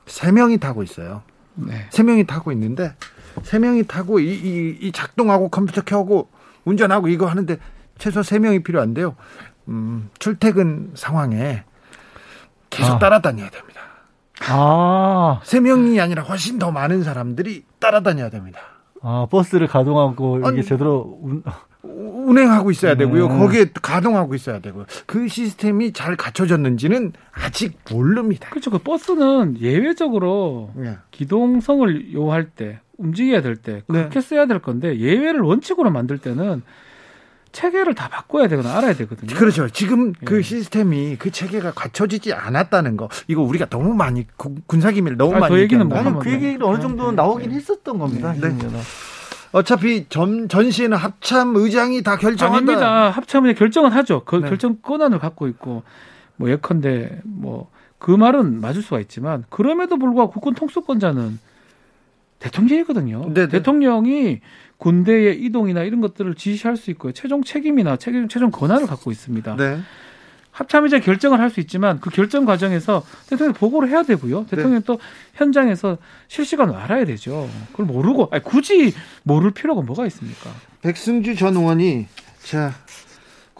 세 명이 타고 있어요. 네. 세 명이 타고 있는데 세 명이 타고 이, 이, 이 작동하고 컴퓨터 켜고 운전하고 이거 하는데 최소 세 명이 필요한데요. 음, 출퇴근 상황에 계속 아. 따라다녀야 됩니다. 아. 세 명이 아니라 훨씬 더 많은 사람들이 따라다녀야 됩니다. 아, 버스를 가동하고 이게 아니, 제대로 운... 운행하고 있어야 되고요. 네. 거기에 가동하고 있어야 되고요. 그 시스템이 잘 갖춰졌는지는 아직 모릅니다. 그렇죠. 그 버스는 예외적으로 네. 기동성을 요할 때 움직여야 될때 네. 그렇게 네. 써야 될 건데 예외를 원칙으로 만들 때는 체계를 다 바꿔야 되거나 알아야 되거든요. 그렇죠. 지금 예. 그 시스템이 그 체계가 갖춰지지 않았다는 거. 이거 우리가 너무 많이 군사 기밀 너무 아, 많이 얘기는 뭐 아니, 그 얘기는 어느 정도 네. 나오긴 네. 했었던 겁니다. 네. 네. 어차피 전, 전시에는 합참 의장이 다 결정한다. 아닙니다. 합참의 결정은 하죠. 그 네. 결정 권한을 갖고 있고 뭐 예컨대 뭐 그 말은 맞을 수가 있지만 그럼에도 불구하고 국군 통수권자는 대통령이거든요. 네네. 네. 대통령이 군대의 이동이나 이런 것들을 지시할 수 있고요. 최종 책임이나 책임, 최종 권한을 갖고 있습니다. 네. 합참의장 결정을 할 수 있지만 그 결정 과정에서 대통령 보고를 해야 되고요. 대통령 네. 또 현장에서 실시간으로 알아야 되죠. 그걸 모르고 아니, 굳이 모를 필요가 뭐가 있습니까? 백승주 전 의원이 자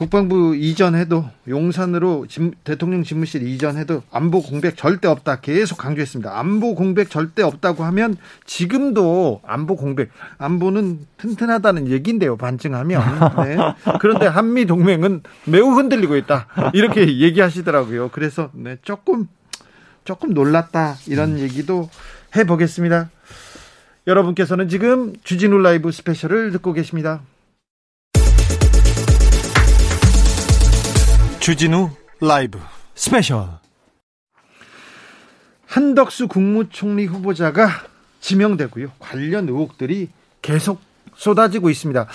국방부 이전해도 용산으로 집, 대통령 집무실 이전해도 안보 공백 절대 없다 계속 강조했습니다. 안보 공백 절대 없다고 하면 지금도 안보 공백 안보는 튼튼하다는 얘기인데요. 반증하면 네. 그런데 한미 동맹은 매우 흔들리고 있다 이렇게 얘기하시더라고요. 그래서 네, 조금 조금 놀랐다 이런 얘기도 해보겠습니다. 여러분께서는 지금 주진우 라이브 스페셜을 듣고 계십니다. 주진우 라이브 스페셜 한덕수 국무총리 후보자가 지명되고요. 관련 의혹들이 계속 쏟아지고 있습니다.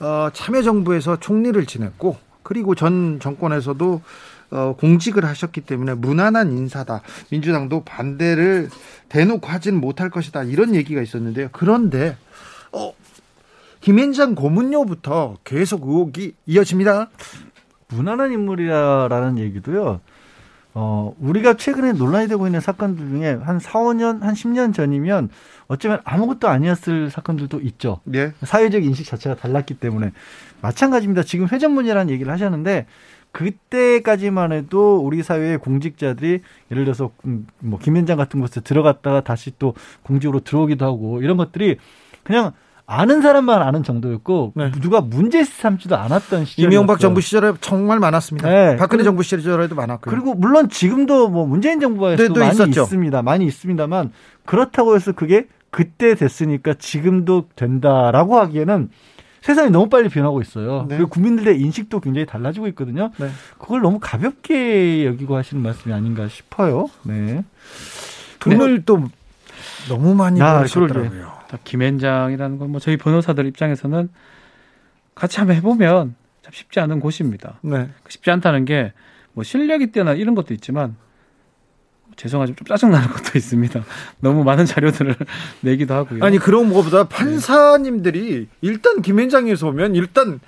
어, 참여정부에서 총리를 지냈고 그리고 전 정권에서도 어, 공직을 하셨기 때문에 무난한 인사다. 민주당도 반대를 대놓고 하지는 못할 것이다. 이런 얘기가 있었는데요. 그런데 어, 김앤장 고문료부터 계속 의혹이 이어집니다. 무난한 인물이라는 얘기도요. 어, 우리가 최근에 논란이 되고 있는 사건들 중에 한 4, 5년, 한 10년 전이면 어쩌면 아무것도 아니었을 사건들도 있죠. 네. 사회적 인식 자체가 달랐기 때문에. 마찬가지입니다. 지금 회전문이라는 얘기를 하셨는데 그때까지만 해도 우리 사회의 공직자들이 예를 들어서 음, 뭐 김현장 같은 곳에 들어갔다가 다시 또 공직으로 들어오기도 하고 이런 것들이 그냥 아는 사람만 아는 정도였고 네. 누가 문제 삼지도 않았던 시절. 이명박 정부 시절에 정말 많았습니다. 네. 박근혜 그 정부 시절에도 많았고요. 그리고 물론 지금도 뭐 문재인 정부에서도 네, 많이 있었죠. 있습니다. 많이 있습니다만 그렇다고 해서 그게 그때 됐으니까 지금도 된다라고 하기에는 세상이 너무 빨리 변하고 있어요. 네. 그리고 국민들의 인식도 굉장히 달라지고 있거든요. 네. 그걸 너무 가볍게 여기고 하시는 말씀이 아닌가 싶어요. 네. 돈을 또 너무 많이 아, 벌으셨더라고요. 김앤장이라는 건 뭐 저희 변호사들 입장에서는 같이 한번 해보면 참 쉽지 않은 곳입니다. 네. 쉽지 않다는 게 뭐 실력이 뛰어난 이런 것도 있지만 죄송하지만 좀 짜증나는 것도 있습니다. 너무 많은 자료들을 내기도 하고요. 아니 그런 것보다 판사님들이 일단 김앤장에서 오면 일단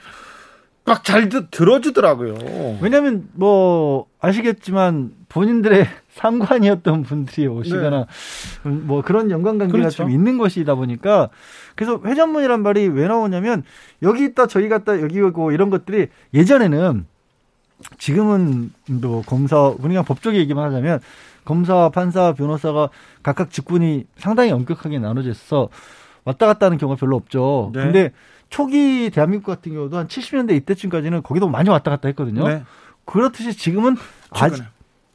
막 잘 들어주더라고요. 왜냐하면 뭐 아시겠지만 본인들의 상관이었던 분들이 오시거나 네. 뭐 그런 연관관계가 그렇죠. 좀 있는 것이다 보니까 그래서 회전문이란 말이 왜 나오냐면 여기 있다 저기 갔다 여기 오고 이런 것들이 예전에는 지금은 뭐 검사 우리가 법적인 얘기만 하자면 검사, 판사, 변호사가 각각 직군이 상당히 엄격하게 나눠져 있어서 왔다 갔다 하는 경우가 별로 없죠. 네. 근데 초기 대한민국 같은 경우도 한 70년대 이때쯤까지는 거기도 많이 왔다 갔다 했거든요. 네. 그렇듯이 지금은 아직,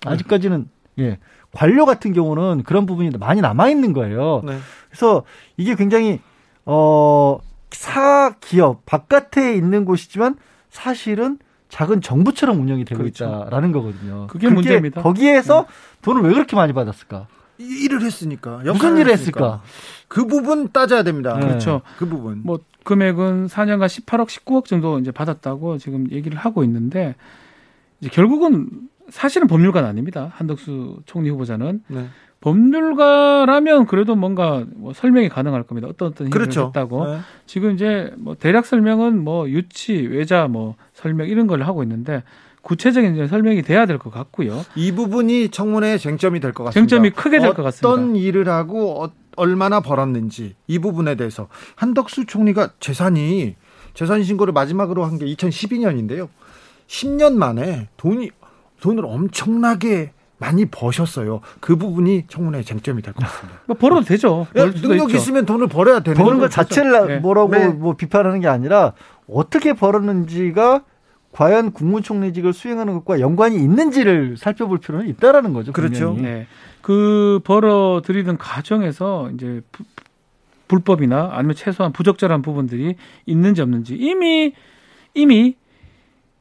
아직까지는 예. 관료 같은 경우는 그런 부분이 많이 남아 있는 거예요. 네. 그래서 이게 굉장히 어 사기업 바깥에 있는 곳이지만 사실은 작은 정부처럼 운영이 되고 그렇죠. 있다라는 거거든요. 그게, 그게 문제입니다. 거기에서 네. 돈을 왜 그렇게 많이 받았을까? 일을 했으니까. 무슨 일을 했을까? 그 부분 따져야 됩니다. 네. 그렇죠. 그 부분. 뭐 금액은 4년간 18억, 19억 정도 이제 받았다고 지금 얘기를 하고 있는데 이제 결국은 사실은 법률가는 아닙니다. 한덕수 총리 후보자는 네. 법률가라면 그래도 뭔가 뭐 설명이 가능할 겁니다. 어떤 어떤 힘을 그렇죠. 했다고. 네. 지금 이제 뭐 대략 설명은 뭐 유치, 외자 뭐 설명 이런 걸 하고 있는데 구체적인 이제 설명이 돼야 될 것 같고요. 이 부분이 청문회 쟁점이 될 것 같습니다. 쟁점이 크게 될 것 같습니다. 어떤 일을 하고 어, 얼마나 벌었는지 이 부분에 대해서 한덕수 총리가 재산이 재산 신고를 마지막으로 한 게 2012년인데요. 10년 만에 돈이 돈을 엄청나게 많이 버셨어요. 그 부분이 청문회 쟁점이 될 것 같습니다. 뭐 벌어도 되죠. 야, 능력 있죠. 있으면 돈을 벌어야 되는 버는 것 자체를 네. 뭐라고 네. 뭐 비판하는 게 아니라 어떻게 벌었는지가 과연 국무총리직을 수행하는 것과 연관이 있는지를 살펴볼 필요는 있다라는 거죠. 그렇죠. 네. 그 벌어 들이는 과정에서 이제 부, 불법이나 아니면 최소한 부적절한 부분들이 있는지 없는지 이미 이미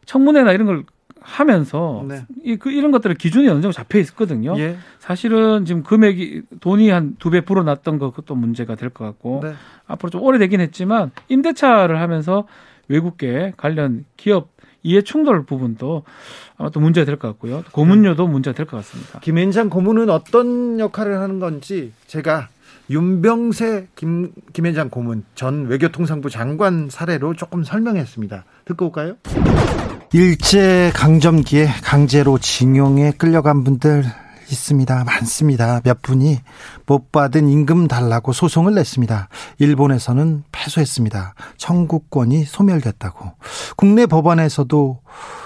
청문회나 이런 걸 하면서 네. 이, 그, 이런 것들을 기준이 어느 정도 잡혀 있거든요. 예. 사실은 지금 금액이 돈이 한 두 배 불어났던 것 그것도 문제가 될 것 같고 네. 앞으로 좀 오래되긴 했지만 임대차를 하면서 외국계 관련 기업 이해 충돌 부분도 아마 또 문제가 될 것 같고요. 고문료도 문제가 될 것 같습니다. 김앤장 고문은 어떤 역할을 하는 건지 제가 윤병세 김, 김앤장 고문 전 외교통상부 장관 사례로 조금 설명했습니다. 듣고 올까요? 일제 강점기에 강제로 징용에 끌려간 분들 있습니다. 많습니다. 몇 분이 못 받은 임금 달라고 소송을 냈습니다. 일본에서는 패소했습니다. 청구권이 소멸됐다고. 국내 법원에서도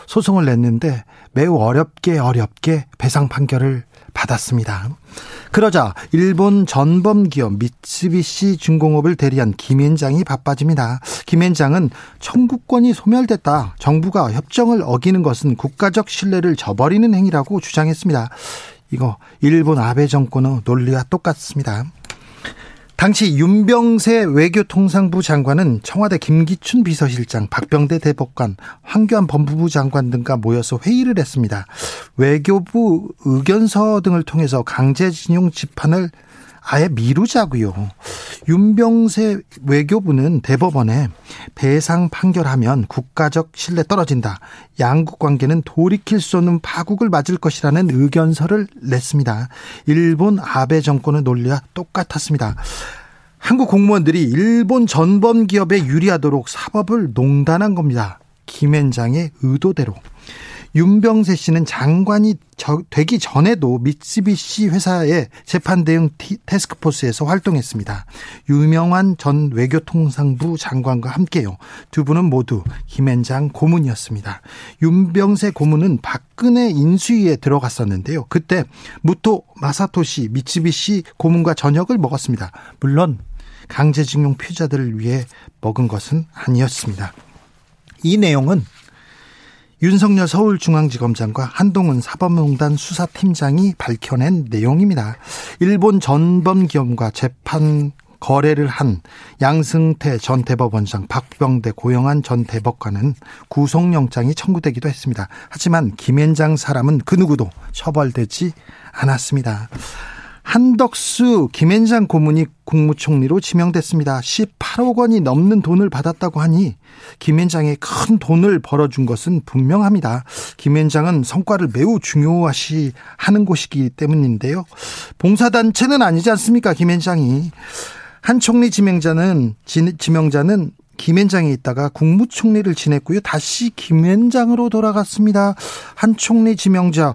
소송을 냈는데 매우 어렵게 어렵게 배상 판결을 받았습니다. 그러자 일본 전범 기업 미쓰비시 중공업을 대리한 김앤장이 바빠집니다. 김앤장은 청구권이 소멸됐다. 정부가 협정을 어기는 것은 국가적 신뢰를 저버리는 행위라고 주장했습니다. 이거 일본 아베 정권의 논리와 똑같습니다. 당시 윤병세 외교통상부 장관은 청와대 김기춘 비서실장, 박병대 대법관, 황교안 법무부 장관 등과 모여서 회의를 했습니다. 외교부 의견서 등을 통해서 강제징용 집판을 아예 미루자고요. 윤병세 외교부는 대법원에 배상 판결하면 국가적 신뢰 떨어진다. 양국 관계는 돌이킬 수 없는 파국을 맞을 것이라는 의견서를 냈습니다. 일본 아베 정권의 논리와 똑같았습니다. 한국 공무원들이 일본 전범 기업에 유리하도록 사법을 농단한 겁니다. 김앤장의 의도대로. 윤병세 씨는 장관이 되기 전에도 미쓰비시 회사의 재판 대응 테스크포스에서 활동했습니다. 유명한 전 외교통상부 장관과 함께요. 두 분은 모두 김앤장 고문이었습니다. 윤병세 고문은 박근혜 인수위에 들어갔었는데요. 그때 무토 마사토시 미쓰비시 고문과 저녁을 먹었습니다. 물론 강제징용 피자들을 위해 먹은 것은 아니었습니다. 이 내용은 윤석열 서울중앙지검장과 한동훈 사법농단 수사팀장이 밝혀낸 내용입니다. 일본 전범기업과 재판 거래를 한 양승태 전 대법원장, 박병대 고영한 전 대법관은 구속영장이 청구되기도 했습니다. 하지만 김앤장 사람은 그 누구도 처벌되지 않았습니다. 한덕수 김앤장 고문이 국무총리로 지명됐습니다. 18억 원이 넘는 돈을 받았다고 하니 김앤장에 큰 돈을 벌어준 것은 분명합니다. 김앤장은 성과를 매우 중요시 하는 곳이기 때문인데요. 봉사단체는 아니지 않습니까? 김앤장이. 한 총리 지명자는 지명자는 김앤장에 있다가 국무총리를 지냈고요. 다시 김앤장으로 돌아갔습니다. 한 총리 지명자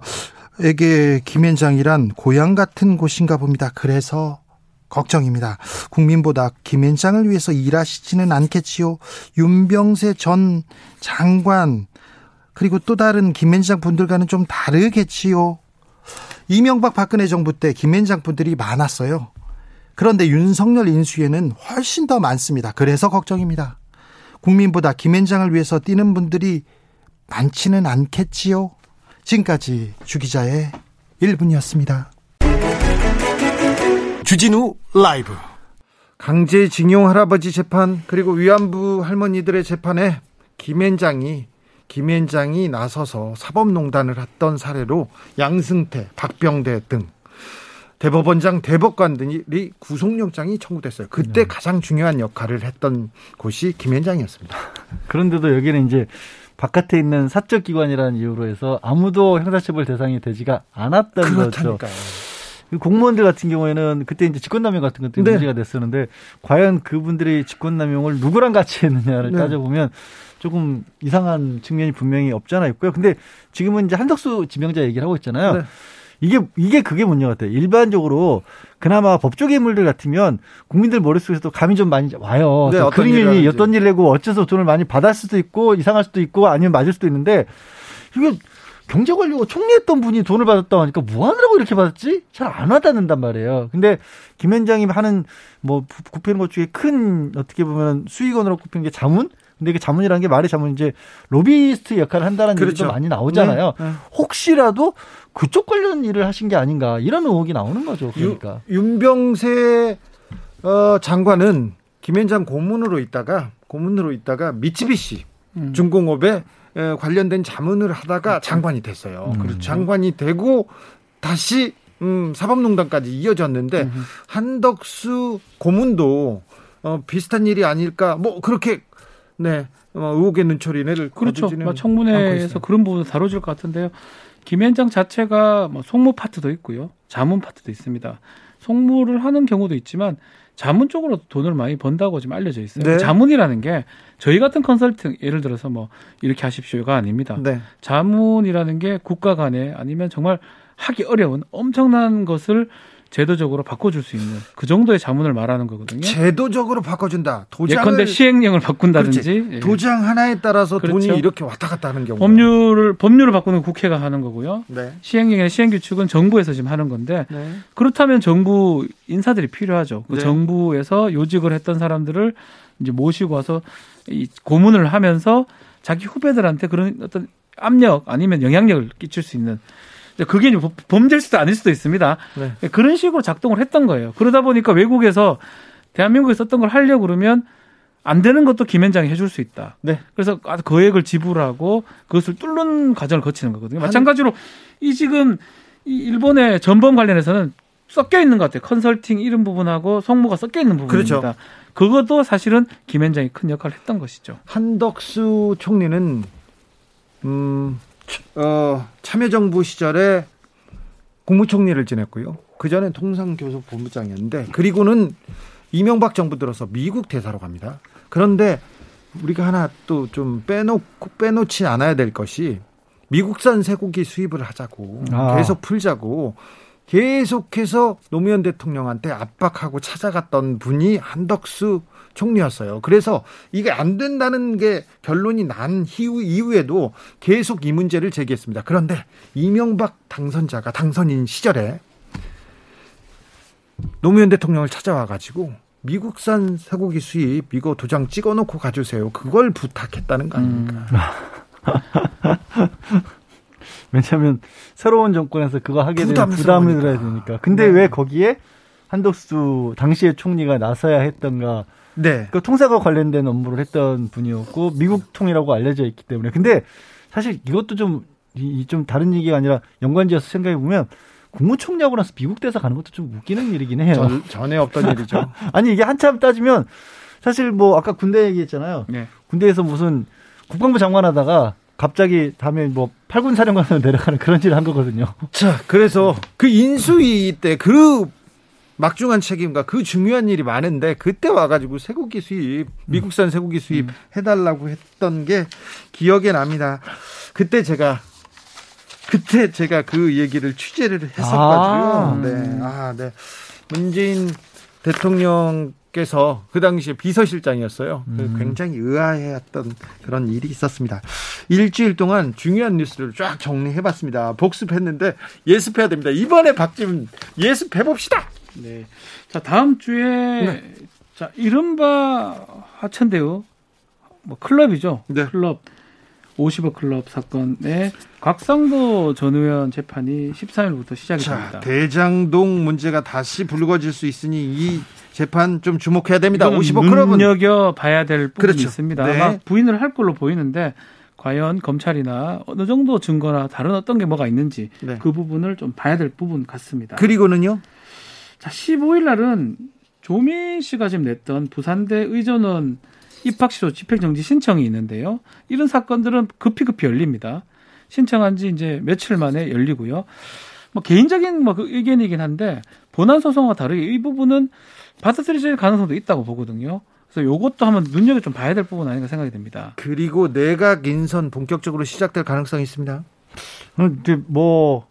에게 김앤장이란 고향 같은 곳인가 봅니다. 그래서 걱정입니다. 국민보다 김앤장을 위해서 일하시지는 않겠지요. 윤병세 전 장관 그리고 또 다른 김앤장 분들과는 좀 다르겠지요. 이명박 박근혜 정부 때 김앤장 분들이 많았어요. 그런데 윤석열 인수위에는 훨씬 더 많습니다. 그래서 걱정입니다. 국민보다 김앤장을 위해서 뛰는 분들이 많지는 않겠지요. 지금까지 주기자의 1분이었습니다. 주진우 라이브 강제징용 할아버지 재판 그리고 위안부 할머니들의 재판에 김앤장이 김앤장이 나서서 사법농단을 했던 사례로 양승태, 박병대 등 대법원장, 대법관들이 구속영장이 청구됐어요. 그때 네. 가장 중요한 역할을 했던 곳이 김앤장이었습니다. 그런데도 여기는 이제 바깥에 있는 사적 기관이라는 이유로 해서 아무도 형사처벌 대상이 되지가 않았던 그렇다니까요. 거죠. 공무원들 같은 경우에는 그때 이제 직권남용 같은 것들이 네. 문제가 됐었는데 과연 그분들이 직권남용을 누구랑 같이 했느냐를 네. 따져보면 조금 이상한 측면이 분명히 없잖아 있고요. 근데 지금은 이제 한덕수 지명자 얘기를 하고 있잖아요. 네. 이게 이게 그게 문제 같아요. 일반적으로 그나마 법조 인물들 같으면 국민들 머릿속에서도 감이 좀 많이 와요. 네, 어떤 그림이 어떤 일 내고 어째서 돈을 많이 받을 수도 있고 이상할 수도 있고 아니면 맞을 수도 있는데 이게 경제관리고 총리했던 분이 돈을 받았다고 하니까 뭐 하느라고 이렇게 받았지? 잘 안 와닿는단 말이에요. 근데 김 현장이 하는 뭐 굽히는 것 중에 큰 어떻게 보면 수익원으로 굽히는 게 자문? 근데 이게 자문이라는 게 말이 자문 이제 로비스트 역할을 한다는 그렇죠. 얘기도 많이 나오잖아요. 네, 네. 혹시라도 그쪽 관련 일을 하신 게 아닌가 이런 의혹이 나오는 거죠. 그러니까 유, 윤병세 어, 장관은 김현장 고문으로 있다가 고문으로 있다가 미치비시 음. 중공업에 관련된 자문을 하다가 그렇죠. 장관이 됐어요. 음. 그리고 장관이 되고 다시 음, 사법농단까지 이어졌는데 음. 한덕수 고문도 어, 비슷한 일이 아닐까 뭐 그렇게 네 어, 의혹의 눈초리를 그렇죠. 뭐 청문회에서 그런 부분을 다뤄질 것 같은데요. 김현장 자체가 뭐 송무 파트도 있고요, 자문 파트도 있습니다. 송무를 하는 경우도 있지만 자문 쪽으로 돈을 많이 번다고 지금 알려져 있어요. 네. 자문이라는 게 저희 같은 컨설팅 예를 들어서 뭐 이렇게 하십시오가 아닙니다. 네. 자문이라는 게 국가 간에 아니면 정말 하기 어려운 엄청난 것을 제도적으로 바꿔줄 수 있는 그 정도의 자문을 말하는 거거든요. 제도적으로 바꿔준다. 도장을 예컨대 시행령을 바꾼다든지 예. 도장 하나에 따라서 그렇죠. 돈이 이렇게 왔다 갔다 하는 경우. 법률을 법률을 바꾸는 국회가 하는 거고요. 네. 시행령이나 시행규칙은 정부에서 지금 하는 건데 네. 그렇다면 정부 인사들이 필요하죠. 그 네. 정부에서 요직을 했던 사람들을 이제 모시고 와서 이 고문을 하면서 자기 후배들한테 그런 어떤 압력 아니면 영향력을 끼칠 수 있는 그게 범죄일 수도 아닐 수도 있습니다. 네. 그런 식으로 작동을 했던 거예요. 그러다 보니까 외국에서 대한민국에 썼던 걸 하려고 그러면 안 되는 것도 김현장이 해줄 수 있다. 네. 그래서 거액을 지불하고 그것을 뚫는 과정을 거치는 거거든요. 마찬가지로 이 지금 이 일본의 전범 관련해서는 섞여 있는 것 같아요. 컨설팅 이런 부분하고 송무가 섞여 있는 부분입니다. 그렇죠. 그것도 사실은 김현장이 큰 역할을 했던 것이죠. 한덕수 총리는 음 어, 참여정부 시절에 국무총리를 지냈고요. 그 전에 통상교섭 본부장이었는데 그리고는 이명박 정부 들어서 미국 대사로 갑니다. 그런데 우리가 하나 또 좀 빼놓고 빼놓지 않아야 될 것이 미국산 쇠고기 수입을 하자고 아. 계속 풀자고 계속해서 노무현 대통령한테 압박하고 찾아갔던 분이 한덕수 총리였어요. 그래서 이게 안 된다는 게 결론이 난 이후, 이후에도 계속 이 문제를 제기했습니다. 그런데 이명박 당선자가 당선인 시절에 노무현 대통령을 찾아와 가지고 미국산 쇠고기 수입 이거 도장 찍어놓고 가주세요. 그걸 부탁했다는 거 아닙니까? 음. 왜냐하면 새로운 정권에서 그거 하게 되면 부담을 들어야 되니까. 근데 네. 왜 거기에 한덕수 당시의 총리가 나서야 했던가 네. 그 통사과 관련된 업무를 했던 분이었고 미국 통이라고 알려져 있기 때문에 근데 사실 이것도 좀 이 좀 다른 얘기가 아니라 연관지어서 생각해 보면 국무총리하고 나서 미국 대사 가는 것도 좀 웃기는 일이긴 해요. 전, 전에 없던 일이죠. 아니 이게 한참 따지면 사실 뭐 아까 군대 얘기했잖아요. 네. 군대에서 무슨 국방부 장관 하다가 갑자기 다음에 뭐 팔군 사령관으로 내려가는 그런 일을 한 거거든요. 자, 그래서 그 인수위 때 그 막중한 책임과 그 중요한 일이 많은데 그때 와가지고 쇠고기 수입, 미국산 쇠고기 수입 음. 해달라고 했던 게 기억에 납니다. 그때 제가 그때 제가 그 얘기를 취재를 했었거든요. 아. 네, 아, 네. 문재인 대통령께서 그 당시에 비서실장이었어요. 그 음. 굉장히 의아해했던 그런 일이 있었습니다. 일주일 동안 중요한 뉴스를 쫙 정리해봤습니다. 복습했는데 예습해야 됩니다. 이번에 박지훈 예습해 봅시다. 네. 자 다음 주에 네. 자 이른바 하천대우 뭐 클럽이죠. 네. 클럽 50억 클럽 사건의 곽상도 전 의원 재판이 13일부터 시작이 자, 됩니다. 대장동 문제가 다시 불거질 수 있으니 이 재판 좀 주목해야 됩니다. 50억 클럽은 눈여겨 봐야 될 부분이 그렇죠. 있습니다. 네. 아마 부인을 할 걸로 보이는데 과연 검찰이나 어느 정도 증거나 다른 어떤 게 뭐가 있는지 네. 그 부분을 좀 봐야 될 부분 같습니다. 그리고는요? 자, 15일 날은 조민 씨가 지금 냈던 부산대 의전원 입학 시도 집행 정지 신청이 있는데요. 이런 사건들은 급히 급히 열립니다. 신청한 지 이제 며칠 만에 열리고요. 뭐 개인적인 뭐 그 의견이긴 한데 본안 소송과 다르게 이 부분은 받아들여질 가능성도 있다고 보거든요. 그래서 요것도 한번 눈여겨 좀 봐야 될 부분 아닌가 생각이 됩니다. 그리고 내각 인선 본격적으로 시작될 가능성이 있습니다. 근데 뭐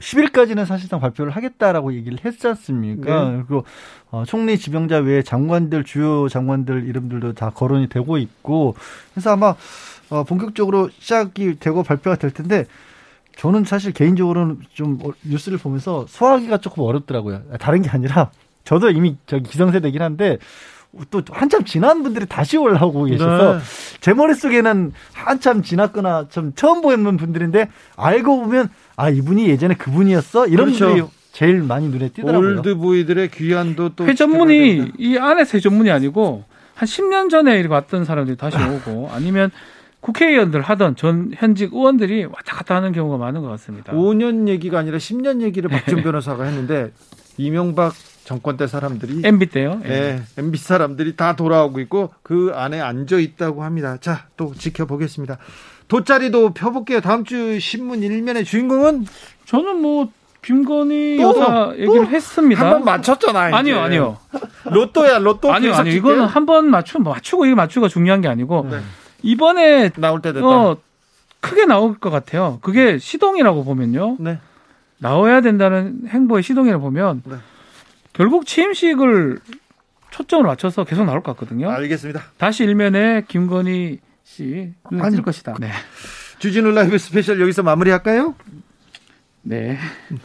10일까지는 사실상 발표를 하겠다라고 얘기를 했지 않습니까? 네. 그리고 어, 총리 지명자 외에 장관들 주요 장관들 이름들도 다 거론이 되고 있고 그래서 아마 어, 본격적으로 시작이 되고 발표가 될 텐데 저는 사실 개인적으로는 좀 뉴스를 보면서 소화하기가 조금 어렵더라고요. 다른 게 아니라 저도 이미 저기 기성세대긴 한데 또 한참 지난 분들이 다시 올라오고 계셔서 네. 제 머릿속에는 한참 지났거나 좀 처음 보는 분들인데 알고 보면 아 이분이 예전에 그분이었어 이런 그렇죠. 분들이 제일 많이 눈에 띄더라고요. 올드보이들의 귀환도 또 회전문이 이 안에서 회전문이 아니고 한 10년 전에 이렇게 왔던 사람들이 다시 오고 아니면 국회의원들 하던 전 현직 의원들이 왔다 갔다 하는 경우가 많은 것 같습니다. 5년 얘기가 아니라 10년 얘기를 박준 네. 변호사가 했는데 이명박 정권 때 사람들이 MB 때요? 예. 네, MB 사람들이 다 돌아오고 있고 그 안에 앉아 있다고 합니다. 자, 또 지켜보겠습니다. 돗자리도 펴볼게요. 다음 주 신문 일면의 주인공은 저는 뭐 김건희 또, 여사 얘기를 했습니다. 한 번 맞췄잖아. 요 아니요, 아니요. 로또야, 로또. 아니요, 아니요. 이거는 한 번 맞추 맞추고 이게 맞추가 중요한 게 아니고 네. 이번에 나올 때 됐다. 어, 크게 나올 것 같아요. 그게 시동이라고 보면요. 네. 나와야 된다는 행보의 시동이라고 보면 네. 결국 취임식을 초점을 맞춰서 계속 나올 것 같거든요. 알겠습니다. 다시 일면에 김건희 씨 뜰 것이다. 네. 주진우 라이브 스페셜 여기서 마무리할까요? 네.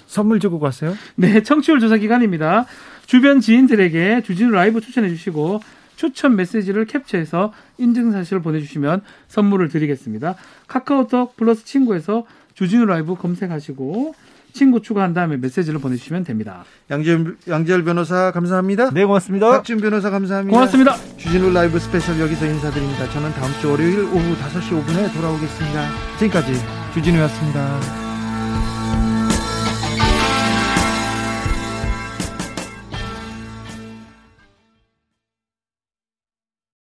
선물 주고 갔어요? 네, 청취율 조사 기간입니다. 주변 지인들에게 주진우 라이브 추천해 주시고 추천 메시지를 캡처해서 인증샷을 보내주시면 선물을 드리겠습니다. 카카오톡 플러스 친구에서 주진우 라이브 검색하시고 친구 추가한 다음에 메시지를 보내주시면 됩니다. 양지열, 양지열 변호사 감사합니다. 네, 고맙습니다. 박지훈 변호사 감사합니다. 고맙습니다. 주진우 라이브 스페셜 여기서 인사드립니다. 저는 다음 주 월요일 오후 5시 5분에 돌아오겠습니다. 지금까지 주진우였습니다.